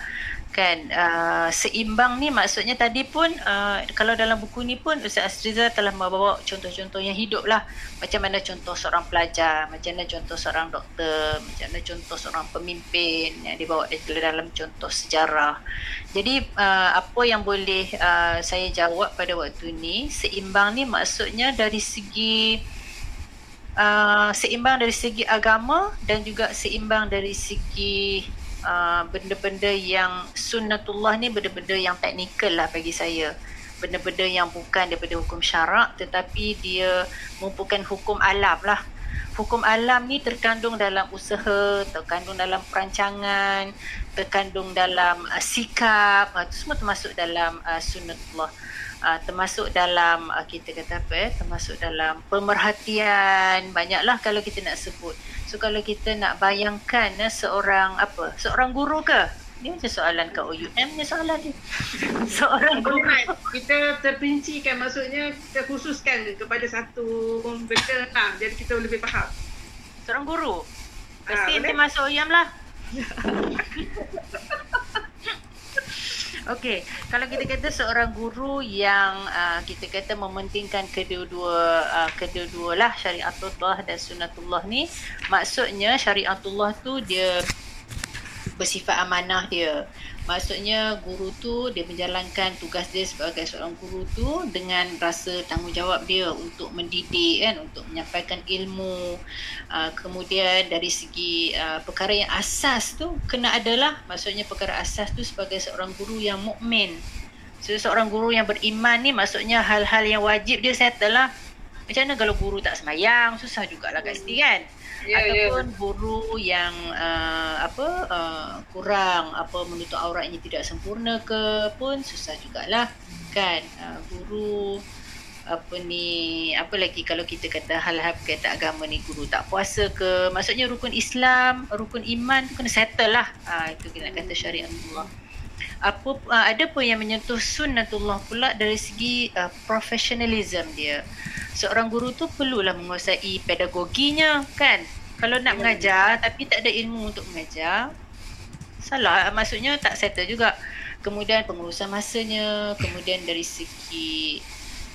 kan uh, seimbang ni maksudnya tadi pun uh, kalau dalam buku ni pun Ustaz Azriza telah membawa contoh-contoh yang hidup lah. Macam mana contoh seorang pelajar macam mana contoh seorang doktor macam mana contoh seorang pemimpin yang dibawa dalam contoh sejarah. Jadi uh, apa yang boleh uh, saya jawab pada waktu ni seimbang ni maksudnya dari segi uh, seimbang dari segi agama dan juga seimbang dari segi uh, benda-benda yang sunnatullah ni benda-benda yang teknikal lah bagi saya. Benda-benda yang bukan daripada hukum syarak tetapi dia merupakan hukum alam lah. Hukum alam ni terkandung dalam usaha terkandung dalam perancangan terkandung dalam uh, sikap uh, itu semua termasuk dalam uh, sunnatullah uh, termasuk dalam uh, kita kata apa eh termasuk dalam pemerhatian banyaklah kalau kita nak sebut So kalau kita nak bayangkan eh, seorang apa? Seorang guru ke? Dia macam soalan ke OUM ni soalan dia. seorang guru. Kita terperincikan maksudnya kita khususkan kepada satu benda lah. Jadi kita lebih faham. Seorang guru. Pasti ha, masuk OUM lah. Okey, kalau kita kata seorang guru yang uh, kita kata mementingkan kedua-dua uh, kedua-dua lah syariatullah dan sunnatullah ni, maksudnya syariatullah tu dia bersifat amanah dia. Maksudnya guru tu dia menjalankan tugas dia sebagai seorang guru tu dengan rasa tanggungjawab dia untuk mendidik kan, untuk menyampaikan ilmu. Uh, kemudian dari segi uh, perkara yang asas tu kena adalah maksudnya perkara asas tu sebagai seorang guru yang mukmin. So, seorang guru yang beriman ni maksudnya hal-hal yang wajib dia settle lah. Macam mana kalau guru tak semayang, susah jugalah kat sini kan yeah, ya. ataupun yeah. guru yang uh, apa uh, kurang apa menutup auratnya tidak sempurna ke pun susah jugalah kan uh, guru apa ni apa lagi kalau kita kata hal-hal berkaitan agama ni guru tak puasa ke maksudnya rukun Islam rukun iman tu kena settle lah ha, itu kita nak kata syariat Allah apa uh, ada pun yang menyentuh sunnatullah pula dari segi uh, professionalism dia. Seorang guru tu perlulah menguasai pedagoginya kan? Kalau nak mengajar tapi tak ada ilmu untuk mengajar salah. Maksudnya tak settle juga. Kemudian pengurusan masanya kemudian dari segi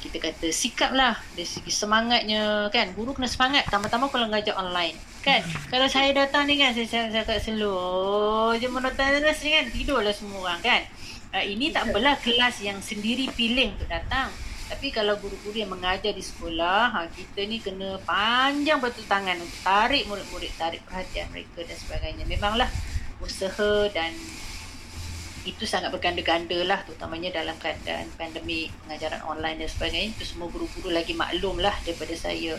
kita kata sikap lah dari segi semangatnya kan? Guru kena semangat. Tambah-tambah kalau mengajar online kan? Kalau saya datang ni kan saya cakap slow. Je monotonous ni kan tidurlah semua orang kan? Uh, ini tak apalah kelas yang sendiri pilih untuk datang. Tapi kalau guru-guru yang mengajar di sekolah, ha, kita ni kena panjang betul tangan untuk tarik murid-murid, tarik perhatian mereka dan sebagainya. Memanglah usaha dan itu sangat berganda-ganda lah terutamanya dalam keadaan pandemik pengajaran online dan sebagainya. Itu semua guru-guru lagi maklum lah daripada saya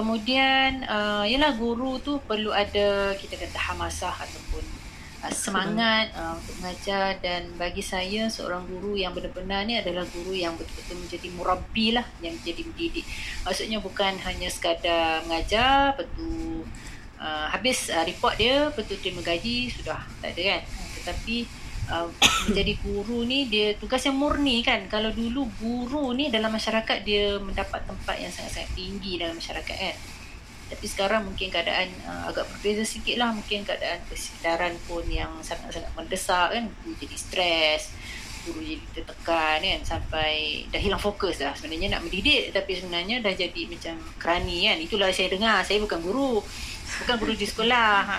kemudian uh, yalah guru tu perlu ada kita kata hamasah ataupun uh, semangat uh, untuk mengajar. Dan bagi saya seorang guru yang benar-benar ni adalah guru yang betul-betul menjadi murabbi lah yang menjadi mendidik. Maksudnya bukan hanya sekadar mengajar betul uh, habis uh, report dia betul terima gaji sudah. Tak ada kan? Tetapi uh, menjadi guru ni dia tugas yang murni kan. Kalau dulu guru ni dalam masyarakat dia mendapat tempat yang sangat-sangat tinggi dalam masyarakat kan. Tapi sekarang mungkin keadaan uh, agak berbeza sikit lah. Mungkin keadaan persekitaran pun yang sangat-sangat mendesak kan. Guru jadi stres guru jadi tertekan kan. Sampai dah hilang fokus dah. Sebenarnya nak mendidik tapi sebenarnya dah jadi macam kerani kan. Itulah saya dengar. Saya bukan guru. Bukan guru di sekolah. Ha.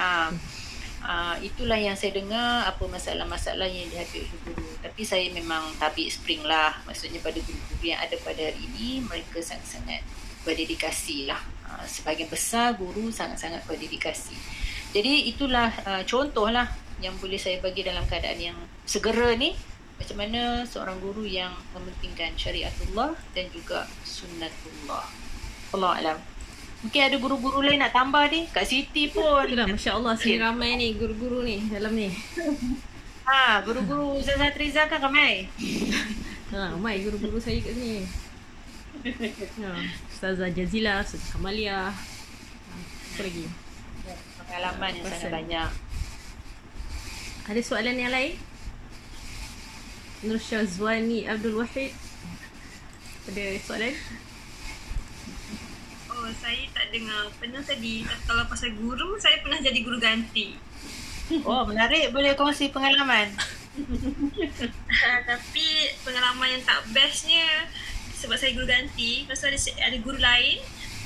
Uh, itulah yang saya dengar apa masalah-masalah yang dihadapi oleh guru. Tapi saya memang tabik spring lah. Maksudnya pada guru-guru yang ada pada hari ini, mereka sangat-sangat berdedikasi lah. Uh, sebagian besar guru sangat-sangat berdedikasi. Jadi itulah uh, contoh lah yang boleh saya bagi dalam keadaan yang segera ni. Macam mana seorang guru yang mementingkan syariatullah dan juga sunnatullah. Allah Alam. Mungkin ada guru-guru lain nak tambah ni. Kak Siti pun. Itulah Masya Allah sini ramai ni guru-guru ni dalam ni. Ha, guru-guru Ustazah Triza kan ramai. Ha, ramai guru-guru saya kat sini. Ha, Ustazah Jazila, Ustazah Kamalia. Ha, apa lagi? Pengalaman yang Pasal. sangat banyak. Ada soalan yang lain? Nur Syazwani Abdul Wahid. Ada soalan? Saya tak dengar. Pernah tadi kalau pasal guru, saya pernah jadi guru ganti. Oh, menarik. Boleh kongsi pengalaman. Tapi pengalaman yang tak bestnya sebab saya guru ganti, lepas tu ada, ada guru lain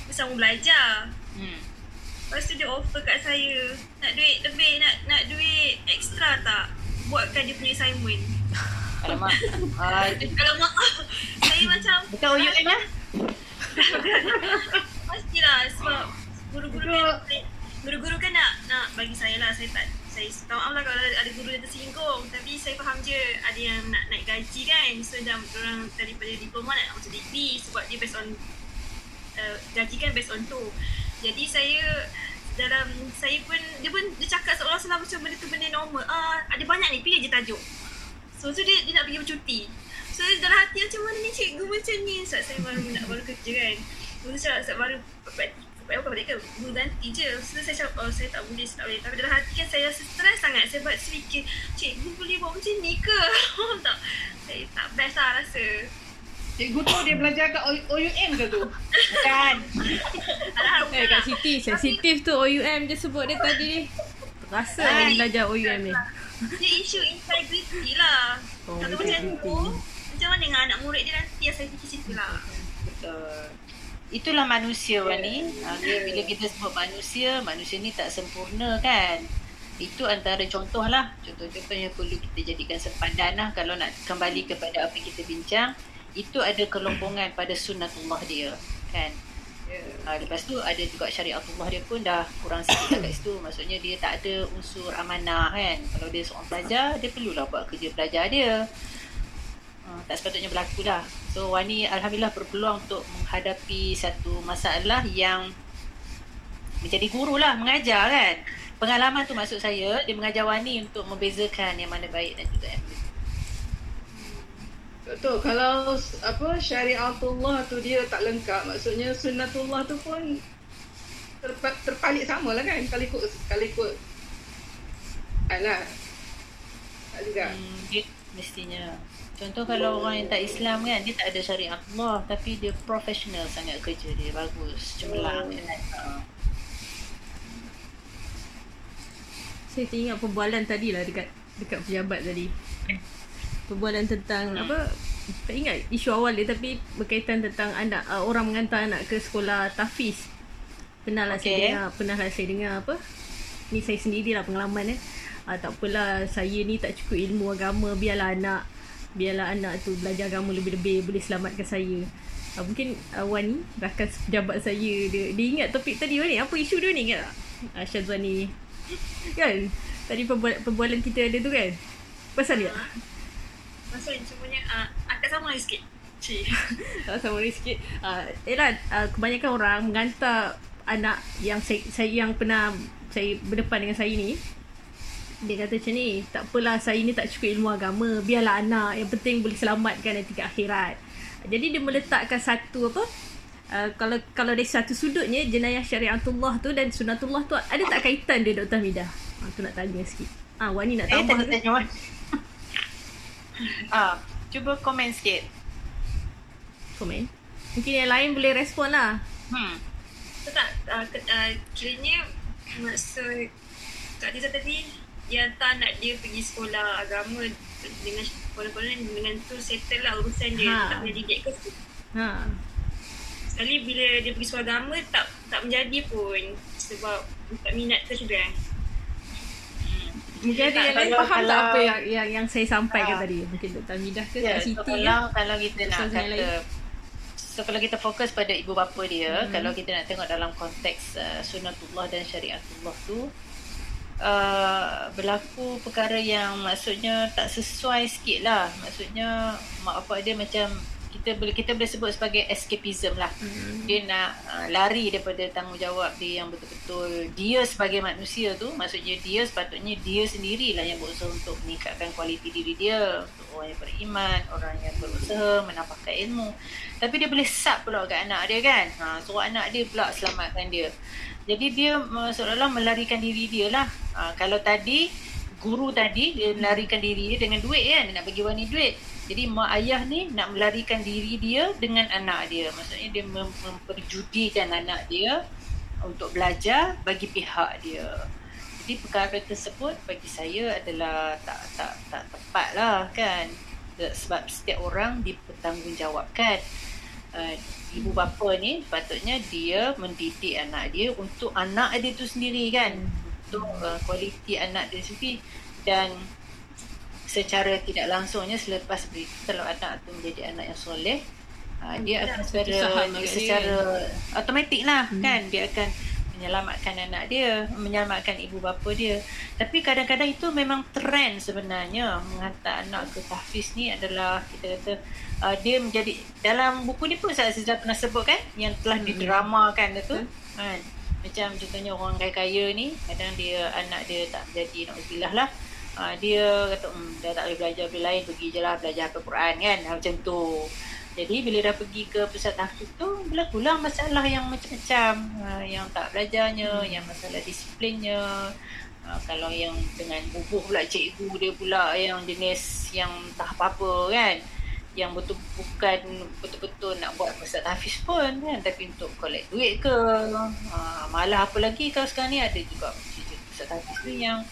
bersama belajar. Hmm. Lepas tu dia offer kat saya, nak duit lebih, nak nak duit ekstra tak? Buatkan dia punya assignment. Alamak. Ah, itu Kalau mak saya macam bukan OUM lah. Pastilah sebab guru-guru kan guru-guru kan nak nak bagi saya lah saya tak saya tahu maaf lah kalau ada, guru yang tersinggung. Tapi saya faham je ada yang nak naik gaji kan. So dah orang daripada diploma nak masuk degree sebab dia based on uh, gaji kan based on tu. Jadi saya dalam saya pun dia pun dia cakap seolah-olah macam benda tu benda normal. Ah ada banyak ni pilih je tajuk. So tu dia, dia nak pergi bercuti. So dalam hati macam mana ni cikgu macam ni? Sebab saya baru nak baru kerja kan Dulu saya, saya baru balik ke? Guru ganti je. So saya cakap Oh saya tak boleh Saya tak boleh. Tapi dalam hati kan Saya rasa stres sangat. Saya buat fikir Cikgu boleh buat macam ni ke? Tak. Saya tak best lah rasa. Cikgu tu dia belajar kat OUM ke tu? Bukan. Eh Kak Siti, sensitif tu OUM je sebut dia tadi. Ah, ni belajar OUM ni. Dia isu integrity lah. Oh, Kalau macam tu. Macam mana dengan anak murid dia nanti Yang saya fikir situ lah. Betul. Itulah manusia Wani. Ha, dia, bila kita sebut manusia, manusia ni tak sempurna kan. Itu antara contoh lah. Contoh-contoh yang perlu kita jadikan sepadan lah. Kalau nak kembali kepada apa yang kita bincang. Itu ada kelompongan pada sunnatullah dia. Kan. Ha, lepas tu ada juga syariatullah dia pun dah kurang sikit kat situ. Maksudnya dia tak ada unsur amanah kan. Kalau dia seorang pelajar, dia perlulah buat kerja pelajar dia. Uh, tak sepatutnya berlaku lah. So Wani Alhamdulillah berpeluang untuk menghadapi satu masalah yang menjadi guru lah, mengajar kan. Pengalaman tu maksud saya, dia mengajar Wani untuk membezakan yang mana baik dan juga yang buruk. Betul. Kalau apa syariatullah tu dia tak lengkap, maksudnya sunnatullah tu pun terpa- terpalit sama lah kan kalau ikut kalau ikut alah tak juga Hmm, mestinya. Contoh kalau orang yang tak Islam kan, dia tak ada syariat Allah tapi dia profesional sangat kerja dia. Bagus, cemerlang. kan. Uh, Saya teringat perbualan tadi lah dekat dekat pejabat tadi. Perbualan tentang apa? Tak ingat isu awal dia tapi berkaitan tentang anak uh, orang menghantar anak ke sekolah tafiz. Pernah lah saya Okay. dengar, pernah lah saya dengar apa? Ni saya sendirilah pengalaman eh. Uh, tak apalah saya ni tak cukup ilmu agama biarlah anak biarlah anak tu belajar agama lebih-lebih boleh selamatkan saya. Uh, mungkin uh, Wan ni rakan pejabat saya dia, dia ingat topik tadi Wan ni apa isu dia ni ingat tak? Uh, Syazwani kan tadi perbualan, perbualan kita ada tu kan Pasal dia? Pasal semuanya uh, akak sama lah sikit. Cik. Sama ni sikit. Uh, Yelah, uh, kebanyakan orang menghantar anak yang saya, saya yang pernah saya berdepan dengan saya ni. Dia kata macam ni, tak apalah saya ni tak cukup ilmu agama. Biarlah anak, yang penting boleh selamatkan nanti ke akhirat. Jadi dia meletakkan satu apa, Uh, kalau kalau dari satu sudutnya jenayah syariatullah tu dan sunatullah tu ada tak kaitan dia Dr. Hamidah? Ha, tu nak tanya sikit. Ah, Wani nak Eh, tambah ke? tanya Wan. ah, cuba komen sikit. Komen. Mungkin yang lain boleh respon lah. Hmm. Tak uh, ke, uh, kiranya maksud Kak Tiza tadi yang tak nak dia pergi sekolah agama dengan sekolah-sekolah dengan tu settle lah urusan dia Ha. ha. tak boleh didik ke Ha. sekali bila dia pergi sekolah agama tak tak menjadi pun sebab tak minat ke sudah Mungkin ada Tak, yang lain kalau- faham tak kalau- apa yang, yang, yang saya sampaikan Ah. tadi. Mungkin Dr. Hamidah ke Ya, Kak so Siti kalau, ke? kalau kita nak kata So kalau kita fokus pada ibu bapa dia, Hmm. hmm. kalau kita nak tengok dalam konteks uh, sunatullah dan syariatullah tu uh, berlaku perkara yang maksudnya tak sesuai sikit lah. Maksudnya mak bapak dia macam kita boleh kita boleh sebut sebagai escapism lah. Hmm. Dia nak uh, lari daripada tanggungjawab dia yang betul-betul dia sebagai manusia tu maksudnya dia sepatutnya dia sendirilah yang berusaha untuk meningkatkan kualiti diri dia untuk orang yang beriman orang yang berusaha menambahkan ilmu tapi dia boleh sub pula kat anak dia kan ha, suruh anak dia pula selamatkan dia jadi dia uh, seolah-olah melarikan diri dia lah. Ha, kalau tadi guru tadi dia melarikan diri dia dengan duit kan dia nak bagi wani duit. Jadi mak ayah ni nak melarikan diri dia dengan anak dia. Maksudnya dia mem- memperjudikan anak dia untuk belajar bagi pihak dia. Jadi perkara tersebut bagi saya adalah tak tak tak tepat lah kan. Sebab setiap orang dipertanggungjawabkan uh, ibu bapa ni patutnya dia mendidik anak dia untuk anak dia tu sendiri kan. Untuk uh, kualiti anak dia sendiri. Dan secara tidak langsungnya selepas kalau anak tu menjadi anak yang soleh uh, dia akan secara agak dia secara automatik lah Hmm. kan. Dia akan menyelamatkan anak dia menyelamatkan ibu bapa dia. Tapi kadang-kadang itu memang trend sebenarnya. Menghantar anak ke tahfiz ni adalah kita kata uh, dia menjadi dalam buku ni pun saya sudah pernah sebut kan yang telah Hmm. didramakan tu Betul. kan? Macam contohnya orang kaya-kaya ni kadang dia anak dia tak jadi nauzubillah lah. Uh, dia kata hmm, dah tak boleh belajar benda lain pergi je lah belajar Al-Quran kan? Macam tu jadi bila dah pergi ke pusat tahfiz tu berlakulah masalah yang macam-macam. Uh, yang tak belajarnya yang masalah disiplinnya. Uh, kalau yang dengan bubuh pula cikgu dia pula yang jenis yang tak apa-apa kan. Yang betul bukan betul-betul nak buat pusat tahfiz pun kan. Tapi untuk collect duit ke uh, malah apa lagi kalau sekarang ni ada juga pusat tahfiz tu yang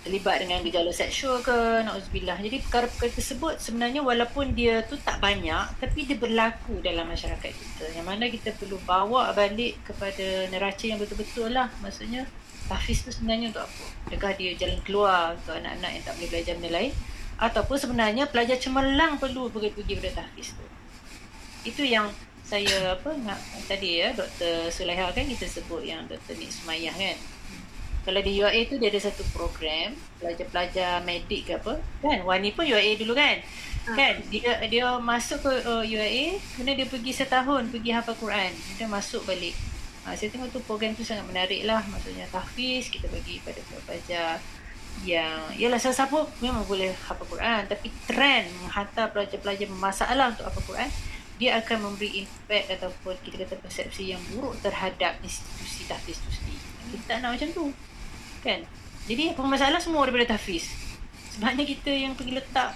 terlibat dengan gejala seksual ke nauzubillah. Jadi perkara-perkara tersebut sebenarnya walaupun dia tu tak banyak tapi dia berlaku dalam masyarakat kita. Yang mana kita perlu bawa balik kepada neraca yang betul-betul lah. Maksudnya tahfiz tu sebenarnya untuk apa? Adakah dia jalan keluar untuk anak-anak yang tak boleh belajar benda lain? Ataupun sebenarnya pelajar cemerlang perlu pergi pada tahfiz tu? Itu yang saya apa nak tadi ya Dr. Sulaiha kan kita sebut yang Dr. Nik Sumayah kan kalau di UAA tu dia ada satu program pelajar-pelajar medik ke apa. Kan? Wani pun UAA dulu kan? Ha. kan? Dia dia masuk ke uh, UAA kemudian dia pergi setahun pergi hafal Quran. Dia masuk balik. Ha, saya tengok tu program tu sangat menarik lah. Maksudnya tahfiz kita bagi pada pelajar yang yalah siapa memang boleh hafal Quran. Tapi trend menghantar pelajar-pelajar bermasalah untuk hafal Quran dia akan memberi impact ataupun kita kata persepsi yang buruk terhadap institusi tahfiz tu sendiri. Kita tak nak macam tu kan jadi apa masalah semua daripada tahfiz sebabnya kita yang pergi letak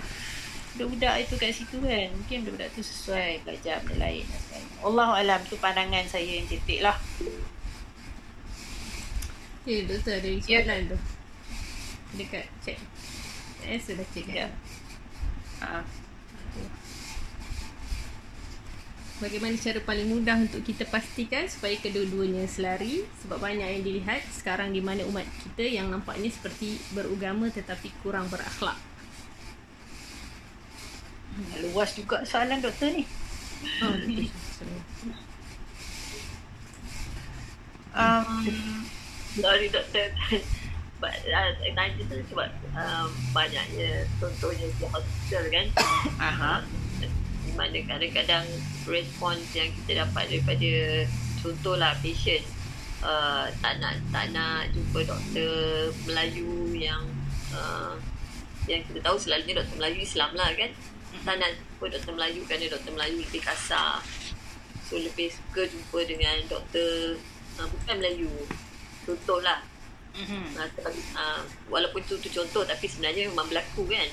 budak-budak itu kat situ kan mungkin budak-budak tu sesuai belajar benda lain Allah alam tu pandangan saya yang cetek lah Ya, doktor ada Ya. soalan tu. Dekat chat. Eh, sudah cek ya kan? ha. Bagaimana cara paling mudah untuk kita pastikan supaya kedua-duanya selari? Sebab banyak yang dilihat sekarang di mana umat kita yang nampaknya seperti beragama tetapi kurang berakhlak. luas juga soalan doktor ni. Oh, um, Sorry doktor. Uh, tanya tu sebab uh, banyaknya contohnya di hospital kan. Aha. Di mana kadang-kadang respons yang kita dapat daripada contohlah patient uh, tak nak tak nak jumpa doktor Melayu yang uh, yang kita tahu selalunya doktor Melayu Islam lah kan? Tak nak jumpa doktor Melayu kerana doktor Melayu lebih kasar. So lebih suka jumpa dengan doktor uh, bukan Melayu contohlah. Tapi, uh, walaupun tu, tu contoh tapi sebenarnya memang berlaku kan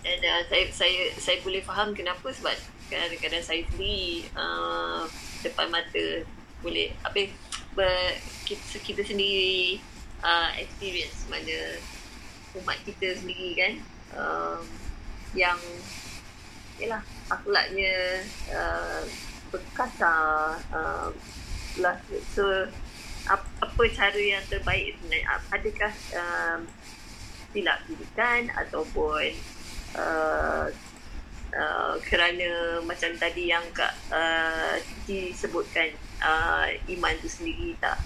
dan uh, saya saya saya boleh faham kenapa sebab kadang-kadang saya sendiri uh, depan mata boleh apa ber, kita, kita sendiri uh, experience mana umat kita sendiri kan um, yang yalah akhlaknya uh, uh, lah so apa, cara yang terbaik sebenarnya? Adakah um, silap didikan ataupun uh, uh, kerana macam tadi yang Kak uh, disebutkan uh, iman tu sendiri tak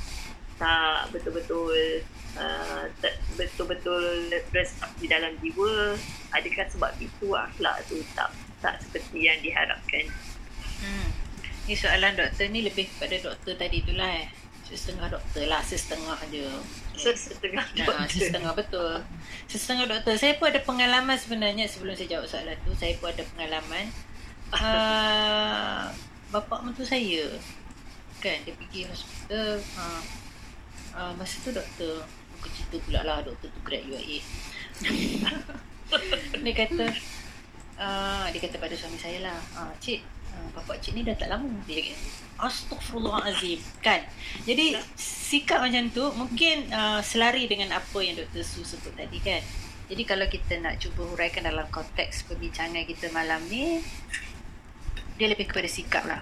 tak betul-betul uh, tak betul-betul resap di dalam jiwa adakah sebab itu akhlak tu tak tak seperti yang diharapkan Hmm. Ni soalan doktor ni lebih kepada doktor tadi tu lah eh. Setengah doktor lah, setengah je. setengah Nah, setengah betul. Setengah doktor. Saya pun ada pengalaman sebenarnya sebelum saya jawab soalan tu. Saya pun ada pengalaman. Uh, bapak mentu saya kan dia pergi hospital. Uh, uh, masa tu doktor bukan cerita pula lah doktor tu grad UIA. dia kata uh, dia kata pada suami saya lah, uh, cik, bapak cik ni dah tak lama. Dia kata, Astaghfirullahalazim kan. Jadi sikap macam tu mungkin uh, selari dengan apa yang Dr. Su sebut tadi kan. Jadi kalau kita nak cuba huraikan dalam konteks perbincangan kita malam ni dia lebih kepada sikap lah.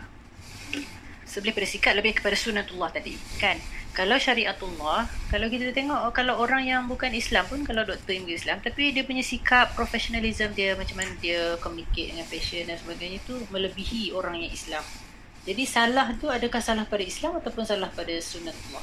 Sebelum pada sikap lebih kepada sunatullah tadi kan. Kalau syariatullah, kalau kita tengok oh, kalau orang yang bukan Islam pun kalau doktor yang Islam tapi dia punya sikap professionalism dia macam mana dia communicate dengan patient dan sebagainya tu melebihi orang yang Islam. Jadi salah tu adakah salah pada Islam ataupun salah pada sunatullah?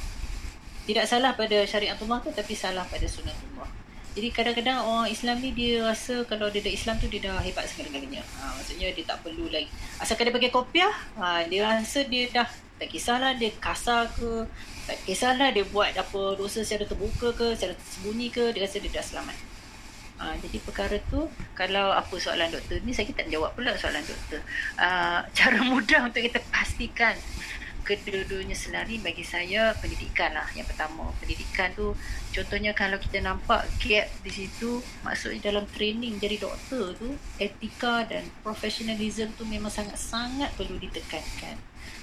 Tidak salah pada syariatullah tu tapi salah pada sunatullah. Jadi kadang-kadang orang Islam ni dia rasa kalau dia dah Islam tu dia dah hebat segala-galanya. Ha, maksudnya dia tak perlu lagi. Asalkan dia pakai kopiah, ha, dia rasa dia dah tak kisahlah dia kasar ke, tak kisahlah dia buat apa dosa secara terbuka ke, secara tersembunyi ke, dia rasa dia dah selamat. Ha, jadi perkara tu kalau apa soalan doktor ni saya tak jawab pula soalan doktor. Uh, cara mudah untuk kita pastikan kedua-duanya selari bagi saya pendidikan lah yang pertama pendidikan tu contohnya kalau kita nampak gap di situ maksudnya dalam training jadi doktor tu etika dan profesionalism tu memang sangat-sangat perlu ditekankan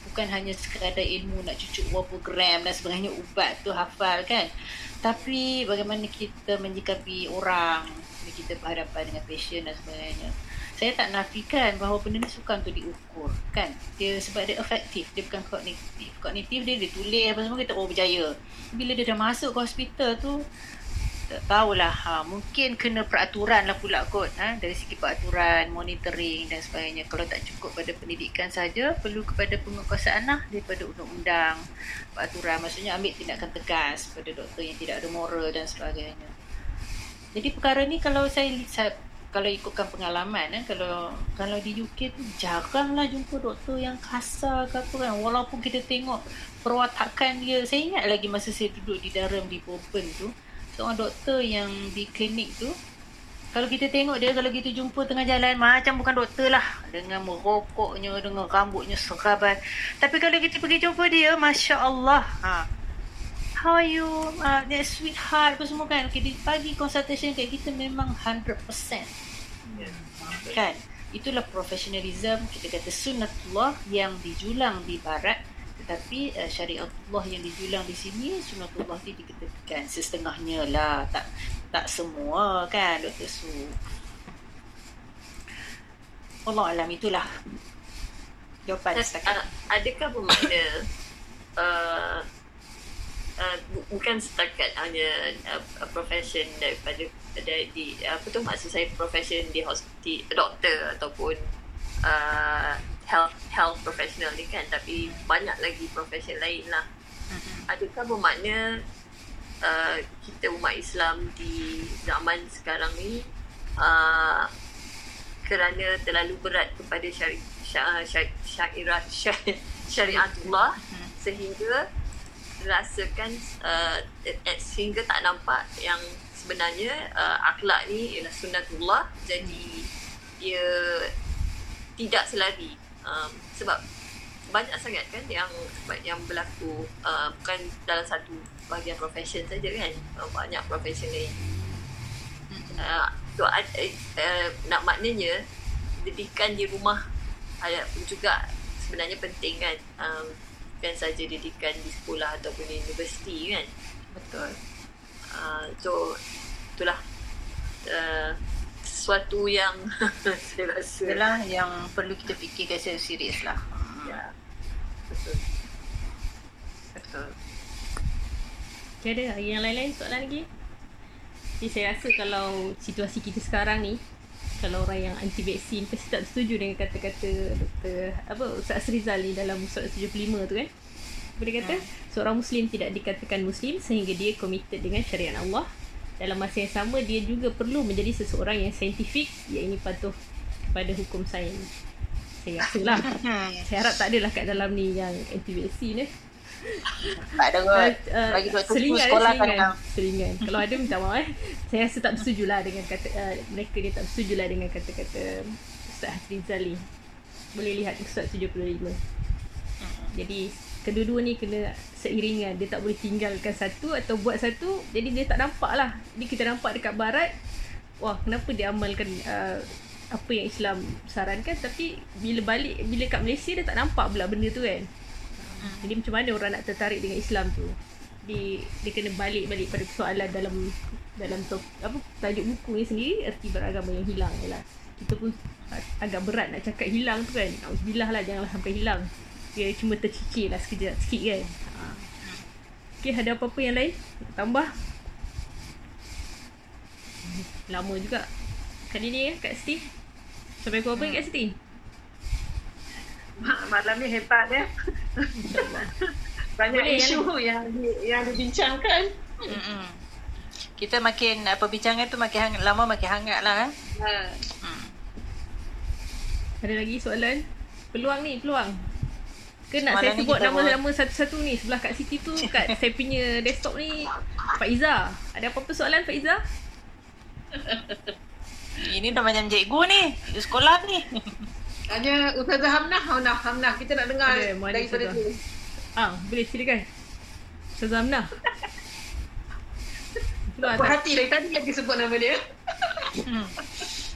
bukan hanya sekadar ilmu nak cucuk berapa gram dan sebagainya ubat tu hafal kan? Tapi bagaimana kita menyikapi orang bila kita berhadapan dengan patient dan sebagainya. Saya tak nafikan bahawa benda ni sukan untuk diukur kan? Dia sebab dia efektif dia bukan kognitif. Kognitif dia dia tulis apa semua kita oh berjaya. Bila dia dah masuk ke hospital tu tahulah ha, mungkin kena peraturan lah pula kot ha, dari segi peraturan monitoring dan sebagainya. Kalau tak cukup pada pendidikan saja perlu kepada penguasaan lah daripada undang-undang peraturan. Maksudnya ambil tindakan tegas pada doktor yang tidak ada moral dan sebagainya. Jadi perkara ni kalau saya, saya kalau ikutkan pengalaman eh, kalau kalau di UK tu jaranglah jumpa doktor yang kasar ke apa kan. Walaupun kita tengok perwatakan dia. Saya ingat lagi masa saya duduk di Durham di Bourbon tu seorang doktor yang di klinik tu kalau kita tengok dia kalau kita jumpa tengah jalan macam bukan doktor lah. Dengan merokoknya dengan rambutnya seraban. Tapi kalau kita pergi jumpa dia Masya Allah ha, how are you? Uh, that sweetheart apa semua kan? Okay, dia bagi consultation kat kita memang 100% kan? Itulah professionalism kita kata sunnatullah yang dijulang di barat tetapi uh, syariatullah yang dijulang di sini sunnatullah ni dikatakan setengahnya lah. Tak tak semua kan Dr. Su? Allah alam itulah. Jawapan setakat uh, adakah bermakna uh, uh, bu- bukan setakat hanya uh, profession daripada dari di apa tu maksud saya profession di hospital doktor ataupun uh, health health professional ni kan tapi banyak lagi profession lain lah. Mhm. adakah bermakna uh, kita umat Islam di zaman sekarang ni uh, kerana terlalu berat kepada syari, syariat syari, syariatullah sehingga rasakan uh, sehingga tak nampak yang sebenarnya uh, akhlak ni ialah sunnatullah jadi dia tidak selari um, sebab banyak sangat kan yang yang berlaku uh, bukan dalam satu bahagian profession saja kan. Uh, banyak profession lain. Uh, so, uh, uh, nak maknanya didikan di rumah uh, juga sebenarnya penting kan. Um, bukan saja didikan di sekolah ataupun di universiti kan. Betul. uh, so itulah uh, sesuatu yang saya rasa Itulah yang perlu kita fikirkan secara serius lah. ya betul Betul. Okay, ada yang lain-lain soalan lagi? Jadi saya rasa kalau situasi kita sekarang ni kalau orang yang anti vaksin pasti tak setuju dengan kata-kata Dr. apa Ustaz Rizal ni dalam surat 75 tu kan. Apa dia kata? Seorang muslim tidak dikatakan muslim sehingga dia committed dengan syariat Allah. Dalam masa yang sama dia juga perlu menjadi seseorang yang saintifik iaitu patuh kepada hukum sains. Saya rasa lah. saya harap tak adalah kat dalam ni yang anti vaksin eh. Tak ada kot. Uh, Bagi doktor selingan, sekolah selingan, kadang. selingan. Kalau ada minta maaf eh. Saya rasa tak bersetuju lah dengan kata uh, mereka dia tak bersetuju lah dengan kata-kata Ustaz Hasrizal ni. Boleh lihat Ustaz 75. Jadi kedua-dua ni kena seiringan. Dia tak boleh tinggalkan satu atau buat satu. Jadi dia tak nampak lah. Jadi kita nampak dekat barat. Wah kenapa dia amalkan uh, apa yang Islam sarankan tapi bila balik bila kat Malaysia dia tak nampak pula benda tu kan. Jadi macam mana orang nak tertarik dengan Islam tu? Dia, dia kena balik-balik pada soalan dalam dalam top, apa tajuk buku ni sendiri erti beragama yang hilang ialah kita pun ag- agak berat nak cakap hilang tu kan. Auzubillah lah janganlah sampai hilang. Dia cuma tercicir lah sekejap sikit kan. Ha. Okay, ada apa-apa yang lain? Tambah? Lama juga. Kali ni ya, Kak Steve. Sampai pukul apa hmm. Kak? Ma- Malam ni hebat ya. Banyak Boleh, isu yang di, yang dibincangkan. Mm-mm. Kita makin uh, perbincangan tu makin hangat, lama makin hangat lah eh. Ha. Hmm. Ada lagi soalan? Peluang ni, peluang. Ke nak Semalam saya sebut nama-nama satu-satu ni sebelah kat Siti tu kat saya punya desktop ni Faiza. Ada apa-apa soalan Faiza? Ini dah macam cikgu ni. Di sekolah ni. Hanya Ustazah Hamnah, Hamnah, Hamnah. Kita nak dengar Ada, mana daripada Ustazah? dia. Ah, boleh silakan. Ustazah Amnah. Keluar Puas tak? hati dari tadi lagi sebut nama dia. Hmm.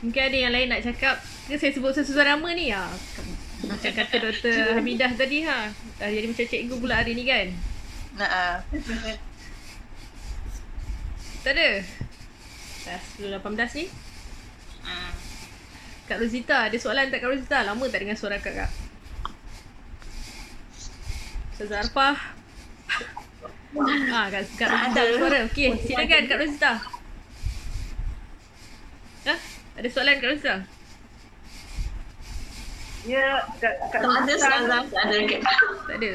Mungkin ada yang lain nak cakap. Ke saya sebut sesuatu nama ni? Ha. Macam kata Dr. Hamidah tadi ha. Dah jadi macam cikgu pula hari ni kan? Nah, uh, Tak ada? Dah 10.18 ni? hmm. Kak Rosita, ada soalan tak Kak Rosita? Lama tak dengar suara Kak Kak? Ustazah Arfah. Ah, Kak, Kak Rosita ada suara. Okey, silakan Kak Rosita. Ha? Ada soalan Kak Rosita? Ya, Kak, Kak tak ada Rosita, Ustazah tak ada Tak ada.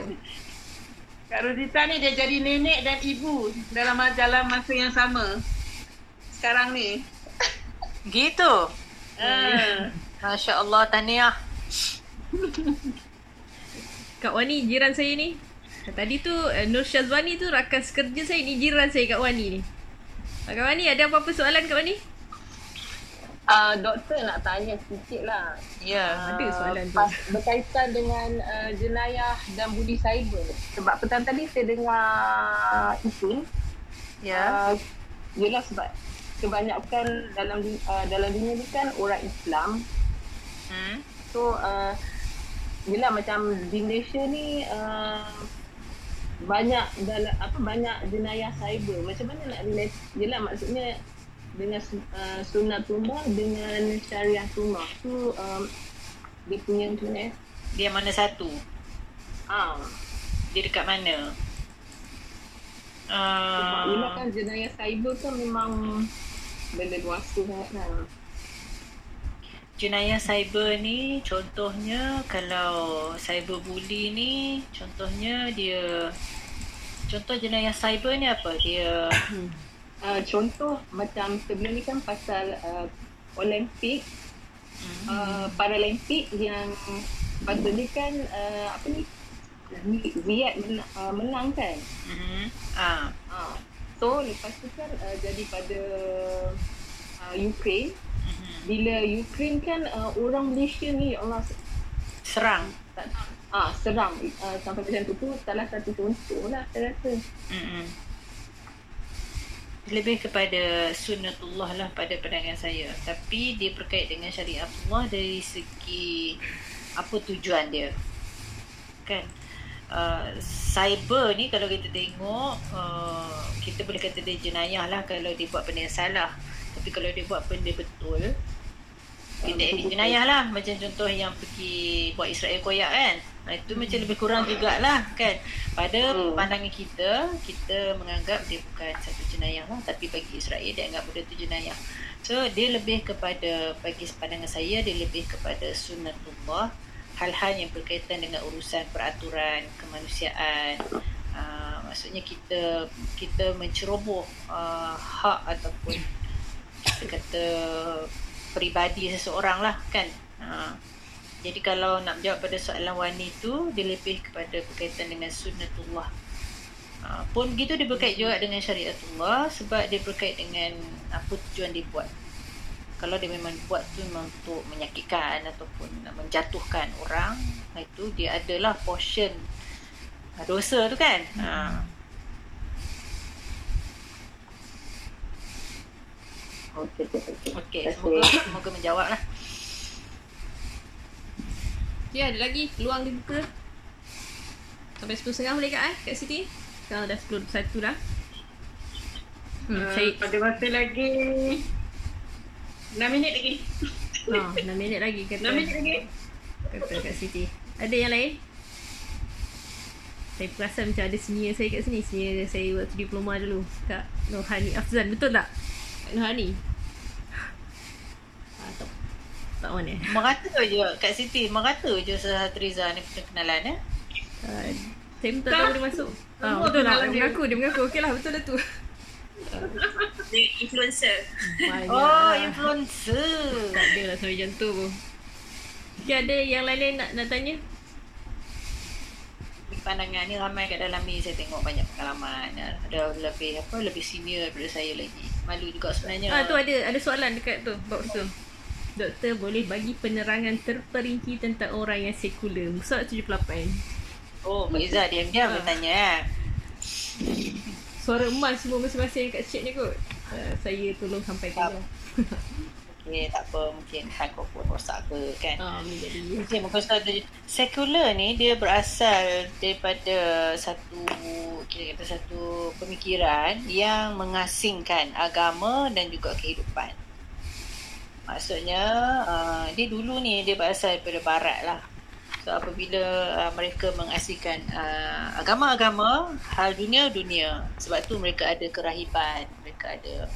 Kak Rosita ni dia jadi nenek dan ibu dalam dalam masa yang sama. Sekarang ni. Gitu. Ha. Masya Allah, tahniah. Kak Wani, jiran saya ni. Tadi tu uh, Nur Syazwani tu rakan sekerja saya ni jiran saya Kak Wani ni. Kak Wani, ada apa-apa soalan Kak Wani? Uh, doktor nak tanya sikit lah. Ya. Ada soalan tu. Pas, berkaitan dengan uh, jenayah dan budi cyber. Sebab petang tadi saya dengar Ipun. Ya. Uh, yelah sebab kebanyakan dalam uh, dalam dunia ni kan orang Islam. Hmm. So uh, yelah macam di Malaysia ni uh, banyak dalam apa banyak jenayah cyber. Macam mana nak relate? Yelah maksudnya dengan uh, sunnatullah dengan syariatullah tu um, dia punya macam mana eh? Dia mana satu? Ah, Dia dekat mana? sebab Uh, kan jenayah cyber kan memang benda luasa sangat kan. jenayah cyber ni contohnya kalau cyberbully ni contohnya dia Contoh jenayah cyber ni apa? Dia Uh, contoh macam sebelum ni kan pasal uh, Olimpik, hmm. uh, Paralimpik yang patutnya kan uh, apa ni Ziyad menang, uh, menang kan. Ah. Uh, so lepas tu kan uh, jadi pada uh, Ukraine. Mhm. Bila Ukraine kan uh, orang Malaysia ni ya Allah Serang. tak ah serang uh, sampai macam tu tu salah satu contoh lah saya rasa. Mm-mm. Lebih kepada sunnatullah lah pada pandangan saya. Tapi dia berkait dengan syariat Allah dari segi apa tujuan dia. Kan? Uh, cyber ni kalau kita tengok uh, kita boleh kata dia jenayah lah kalau dia buat benda yang salah. Tapi kalau dia buat benda betul edit jenayah lah Macam contoh yang pergi Buat Israel koyak kan. Ha, Itu macam lebih kurang jugalah kan. Pada Hmm. pandangan kita Kita menganggap dia bukan satu jenayah lah Tapi bagi Israel dia anggap benda tu jenayah. So dia lebih kepada Bagi pandangan saya Dia lebih kepada sunnatullah. Hal-hal yang berkaitan dengan urusan peraturan Kemanusiaan. Uh, Maksudnya kita Kita menceroboh uh, Hak ataupun Kita kata peribadi seseorang lah kan ha. jadi kalau nak jawab pada soalan Wani tu dia lebih kepada berkaitan dengan sunnatullah ha. pun begitu dia berkait juga dengan syariatullah sebab dia berkait dengan apa tujuan dia buat kalau dia memang buat tu memang untuk menyakitkan ataupun menjatuhkan orang itu dia adalah portion dosa tu kan ha. Okey okey okey. Okey, semoga, semoga menjawab lah. Okay, ada lagi peluang dibuka. Sampai 10.30 boleh kat eh? Kat Siti? Sekarang dah 10.21 dah. Hmm, Uh, Syed. pada masa lagi 6 minit lagi. Ha, 6 minit lagi kata. 6 minit lagi. Kata kat Siti. Ada yang lain? Saya perasan macam ada senior saya kat sini. Senior saya waktu diploma dulu. Kak Nurhani Afzan. Betul tak? Kak? Ah, tak, tak mana. Merata je kat Siti, merata je Sahatriza ni punya kenalan eh. Uh, saya pun tak tahu dia masuk. Ah, Semua betul lah. Dia dia. mengaku. Dia mengaku. Okey lah. Betul lah tu. Dia influencer. Banyak Oh, influencer. Tak ada lah sampai macam tu pun. Okay, ada yang lain-lain nak, nak tanya? Pandangan ni ramai kat dalam ni saya tengok banyak pengalaman. Ada lebih apa lebih senior daripada saya lagi. Malu juga sebenarnya. Ah tu ada ada soalan dekat tu box tu. Doktor boleh bagi penerangan terperinci tentang orang yang sekular. Musa 78. Oh, Pak Izzah diam-diam Ah. dia tanya eh. Suara emas semua masing-masing kat chat ni kot. Uh, saya tolong sampaikan lah. Okey, tak apa mungkin handphone rosak ke kan. Ah, boleh jadi. Okey, muka satu sekular ni dia berasal daripada satu kira kata satu pemikiran yang mengasingkan agama dan juga kehidupan. Maksudnya uh, dia dulu ni dia berasal daripada barat lah. So apabila uh, mereka mengasingkan uh, agama-agama, hal dunia dunia. Sebab tu mereka ada kerahiban, mereka ada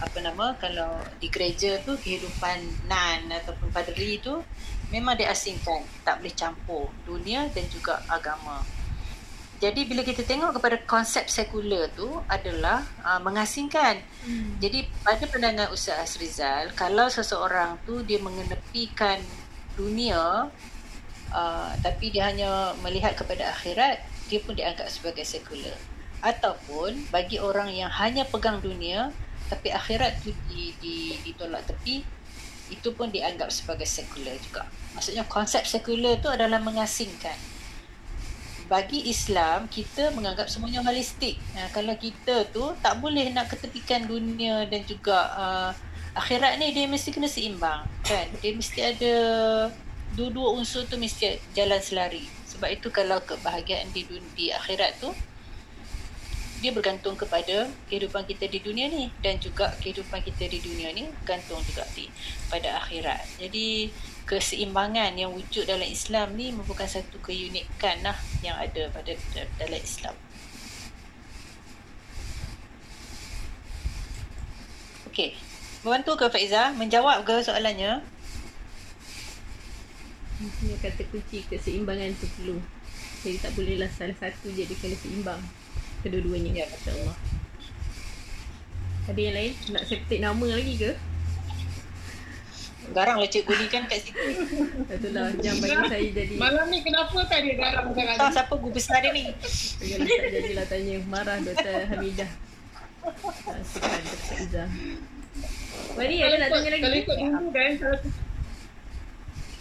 apa nama kalau di gereja tu kehidupan nan ataupun padri tu memang diasingkan, tak boleh campur dunia dan juga agama. Jadi bila kita tengok kepada konsep sekular tu adalah uh, mengasingkan. Hmm. Jadi pada pandangan Ustaz Asrizal, kalau seseorang tu dia mengenepikan dunia uh, tapi dia hanya melihat kepada akhirat, dia pun dianggap sebagai sekular. Ataupun bagi orang yang hanya pegang dunia tapi akhirat tu di, di, ditolak tepi, itu pun dianggap sebagai sekular juga. Maksudnya konsep sekular tu adalah mengasingkan bagi Islam kita menganggap semuanya holistik. Nah, kalau kita tu tak boleh nak ketepikan dunia dan juga uh, akhirat ni dia mesti kena seimbang kan. Dia mesti ada dua-dua unsur tu mesti jalan selari. Sebab itu kalau kebahagiaan di dun- di akhirat tu dia bergantung kepada kehidupan kita di dunia ni dan juga kehidupan kita di dunia ni bergantung juga di pada akhirat. Jadi keseimbangan yang wujud dalam Islam ni merupakan satu keunikan lah yang ada pada dalam Islam. Okey. Membantu ke Faiza menjawab ke soalannya? Dia kata kunci keseimbangan tu perlu. Jadi tak bolehlah salah satu je dia kena seimbang. kedua-duanya Ya. insyaAllah ada yang lain nak saya petik nama lagi ke Garang lah cikgu ni kan kat situ. itulah jangan bagi saya jadi Malam ni kenapa tak dia garang Tak sangat? tahu siapa guru besar dia ni. Tak jadilah tanya marah Dr. Hamidah Ah, Sekian Dr. Izzah Wani ada nak tanya lagi Kalau ikut dulu kan, kalau,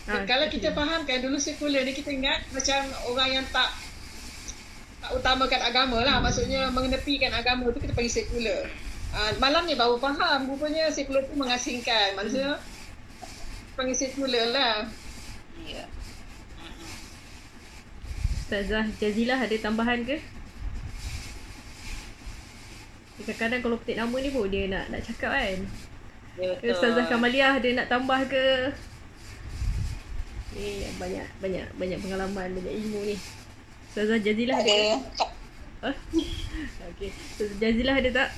Ah, kalau kita faham kan dulu sekular ni kita ingat macam orang yang tak tak utamakan agama lah. Maksudnya mengenepikan agama tu kita panggil sekular. Uh, malam ni baru faham rupanya sekular tu mengasingkan. Maksudnya panggil sekular lah. Ya. Ustazah Jazilah ada tambahan ke? Kadang-kadang kalau petik nama ni pun dia nak nak cakap kan Ya betul. Ustazah Kamaliah ada nak tambah ke? Ni banyak banyak banyak pengalaman, banyak ilmu ni. Ustazah Jazilah ada. Ha? Okey. Ustazah Jazilah ada tak?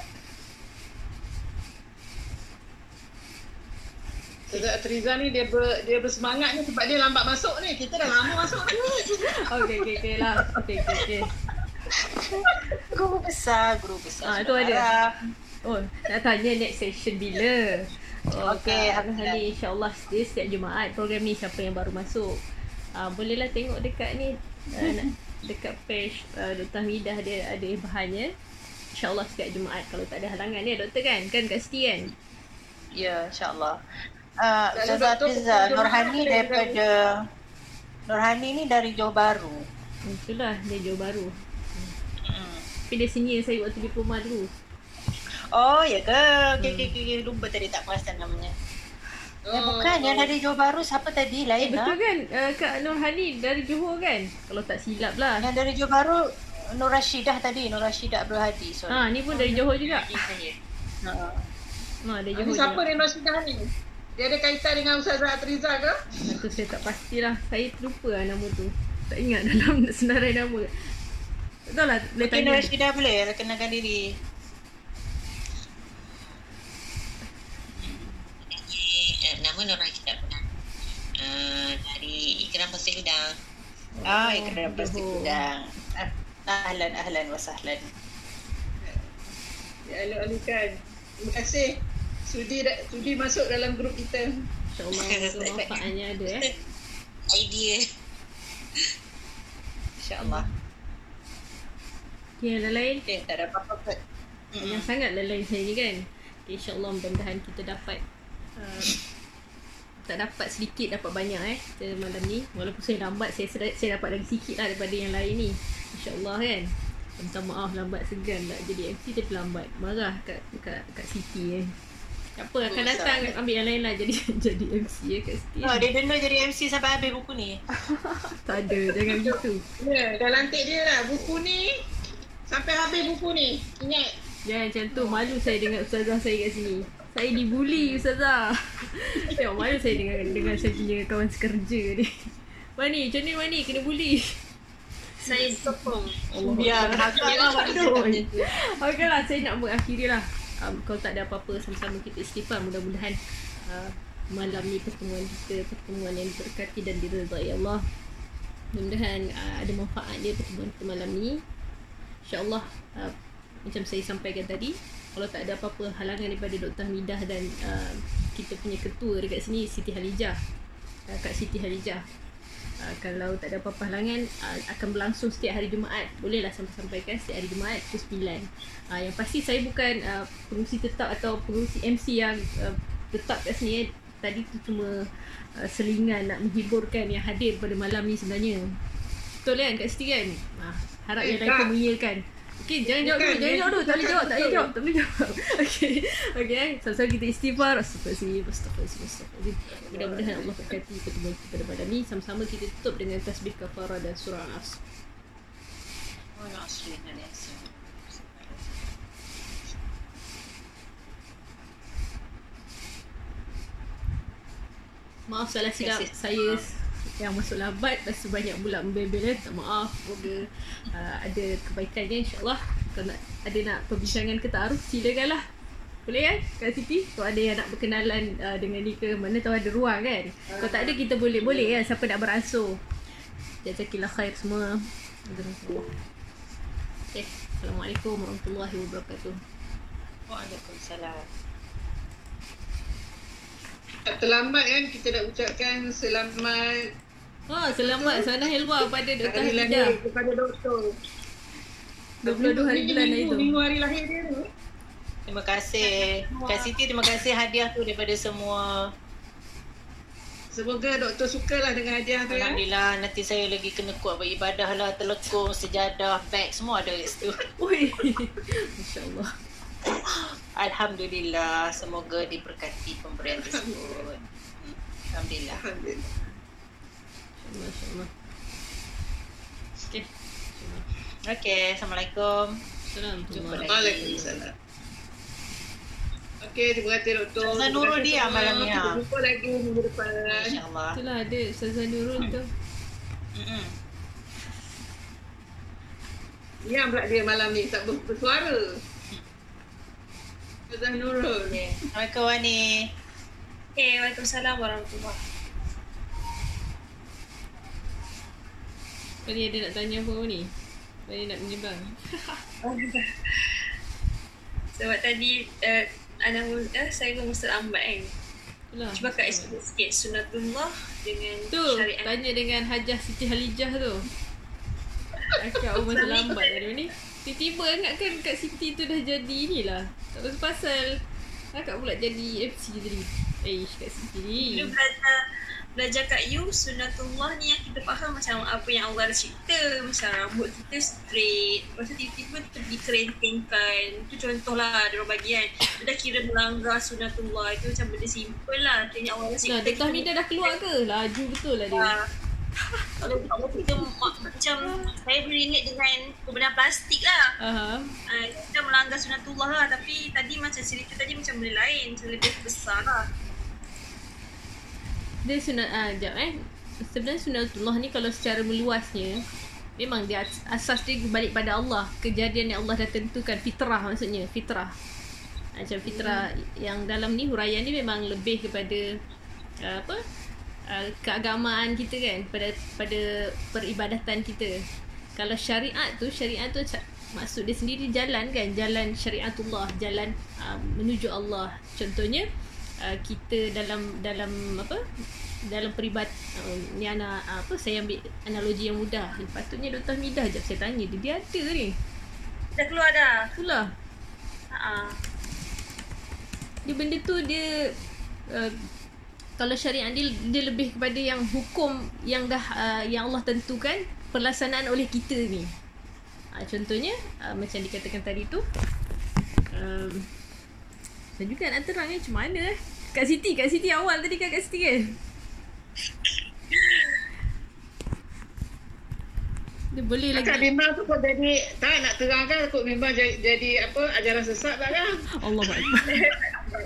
Atriza ni dia ber, dia bersemangat ni sebab dia lambat masuk ni. Kita dah lama masuk ni. Okey okey okey lah. Okey okey okey. Guru besar, guru besar. Ah, tu ada. Oh, nak tanya next session bila? Oh, Okey, Alhamdulillah. Hani insyaAllah dia setiap Jumaat program ni siapa yang baru masuk. Ah, bolehlah tengok dekat ni uh, nak, dekat page uh, Dr. Hamidah dia ada bahannya. InsyaAllah setiap Jumaat kalau tak ada halangan ya doktor kan? Kan kat Siti kan? Ya, insyaAllah. Uh, Lalu Ustazah pukul Nurhani daripada Nurhani ni dari Johor Bahru. Hmm, Itulah dia Johor Baru. Hmm. Tapi dia senior saya waktu diploma dulu. Oh, ya ke? Okey, okey, okey. Lupa tadi tak perasan namanya. Oh, eh, bukan. Yang dari Johor Bahru siapa tadi? Eh, Lain betul lah. kan? Uh, Kak Nurhani dari Johor kan? Kalau tak silap lah. Yang dari Johor Bahru, Nur Rashidah tadi. Nur Rashidah Abdul Hadi. Sorry. Ha, ni pun dari Johor juga. Ha. Ha, dari Johor siapa juga. ni Rasidah ni? Dia ada kaitan dengan Ustazah Atriza ke? Itu saya tak pastilah. Saya terlupa lah nama tu. Tak ingat dalam senarai nama. Tak tahu lah. Boleh Okey, Nur tanya. Rashidah boleh kenalkan diri. Eh, nama Nur Rashidah pernah uh, dari Ikram Pasir Gudang. Ah, Ikram pasti Johor. udang. Ah, Ahlan, ahlan wa sahlan. Ya alu-alukan. Terima kasih. Sudi da- sudi masuk dalam grup kita. InsyaAllah ada eh. Idea. InsyaAllah. Okay, yang lain. Okey, tak ada apa-apa kot. Banyak sangat lain saya ni kan. Okay, InsyaAllah mudah-mudahan kita dapat uh, tak dapat sedikit dapat banyak eh kita malam ni walaupun saya lambat saya saya, saya dapat lagi sikit lah daripada yang lain ni insyaallah kan minta maaf lambat segan nak jadi MC tapi lambat marah kat kat kat Siti eh tak apa akan datang ambil yang lain lah jadi jadi MC ya kat Siti Oh, dia denda jadi MC sampai habis buku ni. tak ada jangan gitu Ya, dah lantik dia lah. Buku ni sampai habis buku ni. Ingat. Jangan macam tu Malu saya dengan ustazah saya kat sini Saya dibuli ustazah Tengok malu saya dengan dengan saya punya kawan sekerja ni Wani, macam ni Wani kena buli Saya sokong. Allah Biar Akbar. agak lah. Okey lah, saya nak mengakhiri lah um, Kalau tak ada apa-apa sama-sama kita istighfar. Mudah-mudahan uh, malam ni pertemuan kita Pertemuan yang berkati dan diredai Allah. Mudah-mudahan uh, ada manfaat dia pertemuan kita malam ni. InsyaAllah uh, macam saya sampaikan tadi kalau tak ada apa-apa halangan daripada Dr. Hamidah dan uh, kita punya ketua dekat sini Siti Halijah. Uh, Kak Siti Halijah uh, kalau tak ada apa-apa halangan uh, akan berlangsung setiap hari Jumaat. Bolehlah sampai-sampaikan setiap hari Jumaat pukul 9 uh, yang pasti saya bukan uh, pengurusi tetap atau pengurusi MC yang uh, tetap kat sini eh. tadi tu cuma uh, selingan nak menghiburkan yang hadir pada malam ni sebenarnya. Betul kan Kak Siti kan? Uh, harap Eh, yang lain pun mengiyakan Okey, jangan jawab dulu, jangan jawab dulu. Tak boleh jawab, tak boleh jawab, tak boleh jawab. Okey, eh. Sama-sama kita istighfar. Astagfirullahaladzim, astagfirullahaladzim. Mudah-mudahan Allah berkati pertemuan kita pada malam ni. Sama-sama kita tutup dengan tasbih kafarah dan surah asli. Maaf salah silap saya yang masuk lambat tu banyak pula membebel eh. Tak maaf Semoga uh, ada kebaikannya insyaAllah. Kalau nak, ada nak perbincangan ke ta'aruf Silakan lah. Boleh kan Kak Siti? Kalau ada yang nak berkenalan uh, dengan ni ke Mana tahu ada ruang kan? Kalau tak ada kita boleh Boleh kan Siapa nak beransur. Jazakallah khair semua. Jazakallah. Okay Assalamualaikum warahmatullahi wabarakatuh. Waalaikumsalam. Tak terlambat kan kita nak ucapkan selamat Ha, selamat sana helwa pada Dr. hari Hadidah. lahir kepada doktor. 22 hari bulan itu. Minggu hari lahir dia tu. Terima kasih. Kak Siti terima kasih hadiah tu daripada semua. Semoga doktor sukalah dengan hadiah tu ya. Alhamdulillah nanti saya lagi kena kuat beribadah lah. Telekung, sejadah, beg semua ada kat situ. Oi. Masya-Allah. Alhamdulillah. Semoga diberkati pemberian tersebut. Alhamdulillah. Alhamdulillah. Masya-Allah. Okey. Okey. Assalamualaikum. Salam. Jumpa lagi. Waalaikumsalam. Okey, terima kasih doktor. Ustazah Nurul dia malam ni, Kita jumpa lagi minggu depan. InsyaAllah. Itulah ada Ustazah Nurul tu. Mm-mm. Yang pula dia malam ni tak ber- bersuara. Ustazah Nurul. Okay. Assalamualaikum Wani. Okay, Waalaikumsalam warahmatullahi Tadi ada nak tanya apa ni? Tadi nak menyebang. Sebab tadi uh, anak muda saya pun mesti lambat kan. Itulah. Cuba kat explain sikit sunatullah dengan Tu, syariat. tanya dengan Hajah Siti Halijah tu. Akak pun masa lambat tadi ni. Tiba-tiba ingatkan Kak Siti tu dah jadi ni lah. Tak pasal-pasal. Akak pula jadi MC tadi. Eh, Kak Siti ni. Dulu belajar belajar kat you sunatullah ni yang kita faham macam apa yang Allah dah cipta macam rambut kita straight lepas tu tiba-tiba kita pergi kerentengkan tu contoh lah dia bagi kan dia dah kira melanggar sunatullah itu macam benda simple lah yang Allah dah Nah, cipta Dr. Hamida dah keluar ke? Laju betul lah dia. Ah. Kalau kalau kita ma- macam saya relate dengan pembenar plastik lah Aha. uh, kita melanggar sunatullah lah tapi tadi macam cerita tadi macam benda lain macam lebih besar lah Dia sunat ah jap eh. Sebenarnya sunatullah ni kalau secara meluasnya memang dia as- asas dia balik pada Allah. Kejadian yang Allah dah tentukan fitrah maksudnya, fitrah. Macam fitrah yang dalam ni huraian ni memang lebih kepada uh, apa? Uh, keagamaan kita kan pada pada peribadatan kita. Kalau syariat tu syariat tu maksud dia sendiri jalan kan jalan syariatullah jalan uh, menuju Allah. Contohnya uh, kita dalam dalam apa dalam peribad uh, ni anak uh, apa saya ambil analogi yang mudah. Ni patutnya Dr. Midah jap saya tanya dia dia ada ni. Dah keluar dah? Itulah. Uh dia benda tu dia uh, kalau syariat dia dia lebih kepada yang hukum yang dah uh, yang Allah tentukan pelaksanaan oleh kita ni. Uh, contohnya uh, macam dikatakan tadi tu um, saya juga nak terang ni macam mana eh. Kak Siti, Kak Siti awal tadi kan Kak Siti kan? Dia boleh lagi. Akak memang tu kau jadi tak nak terangkan kot memang jadi, jadi apa ajaran sesat tak kan? Allah.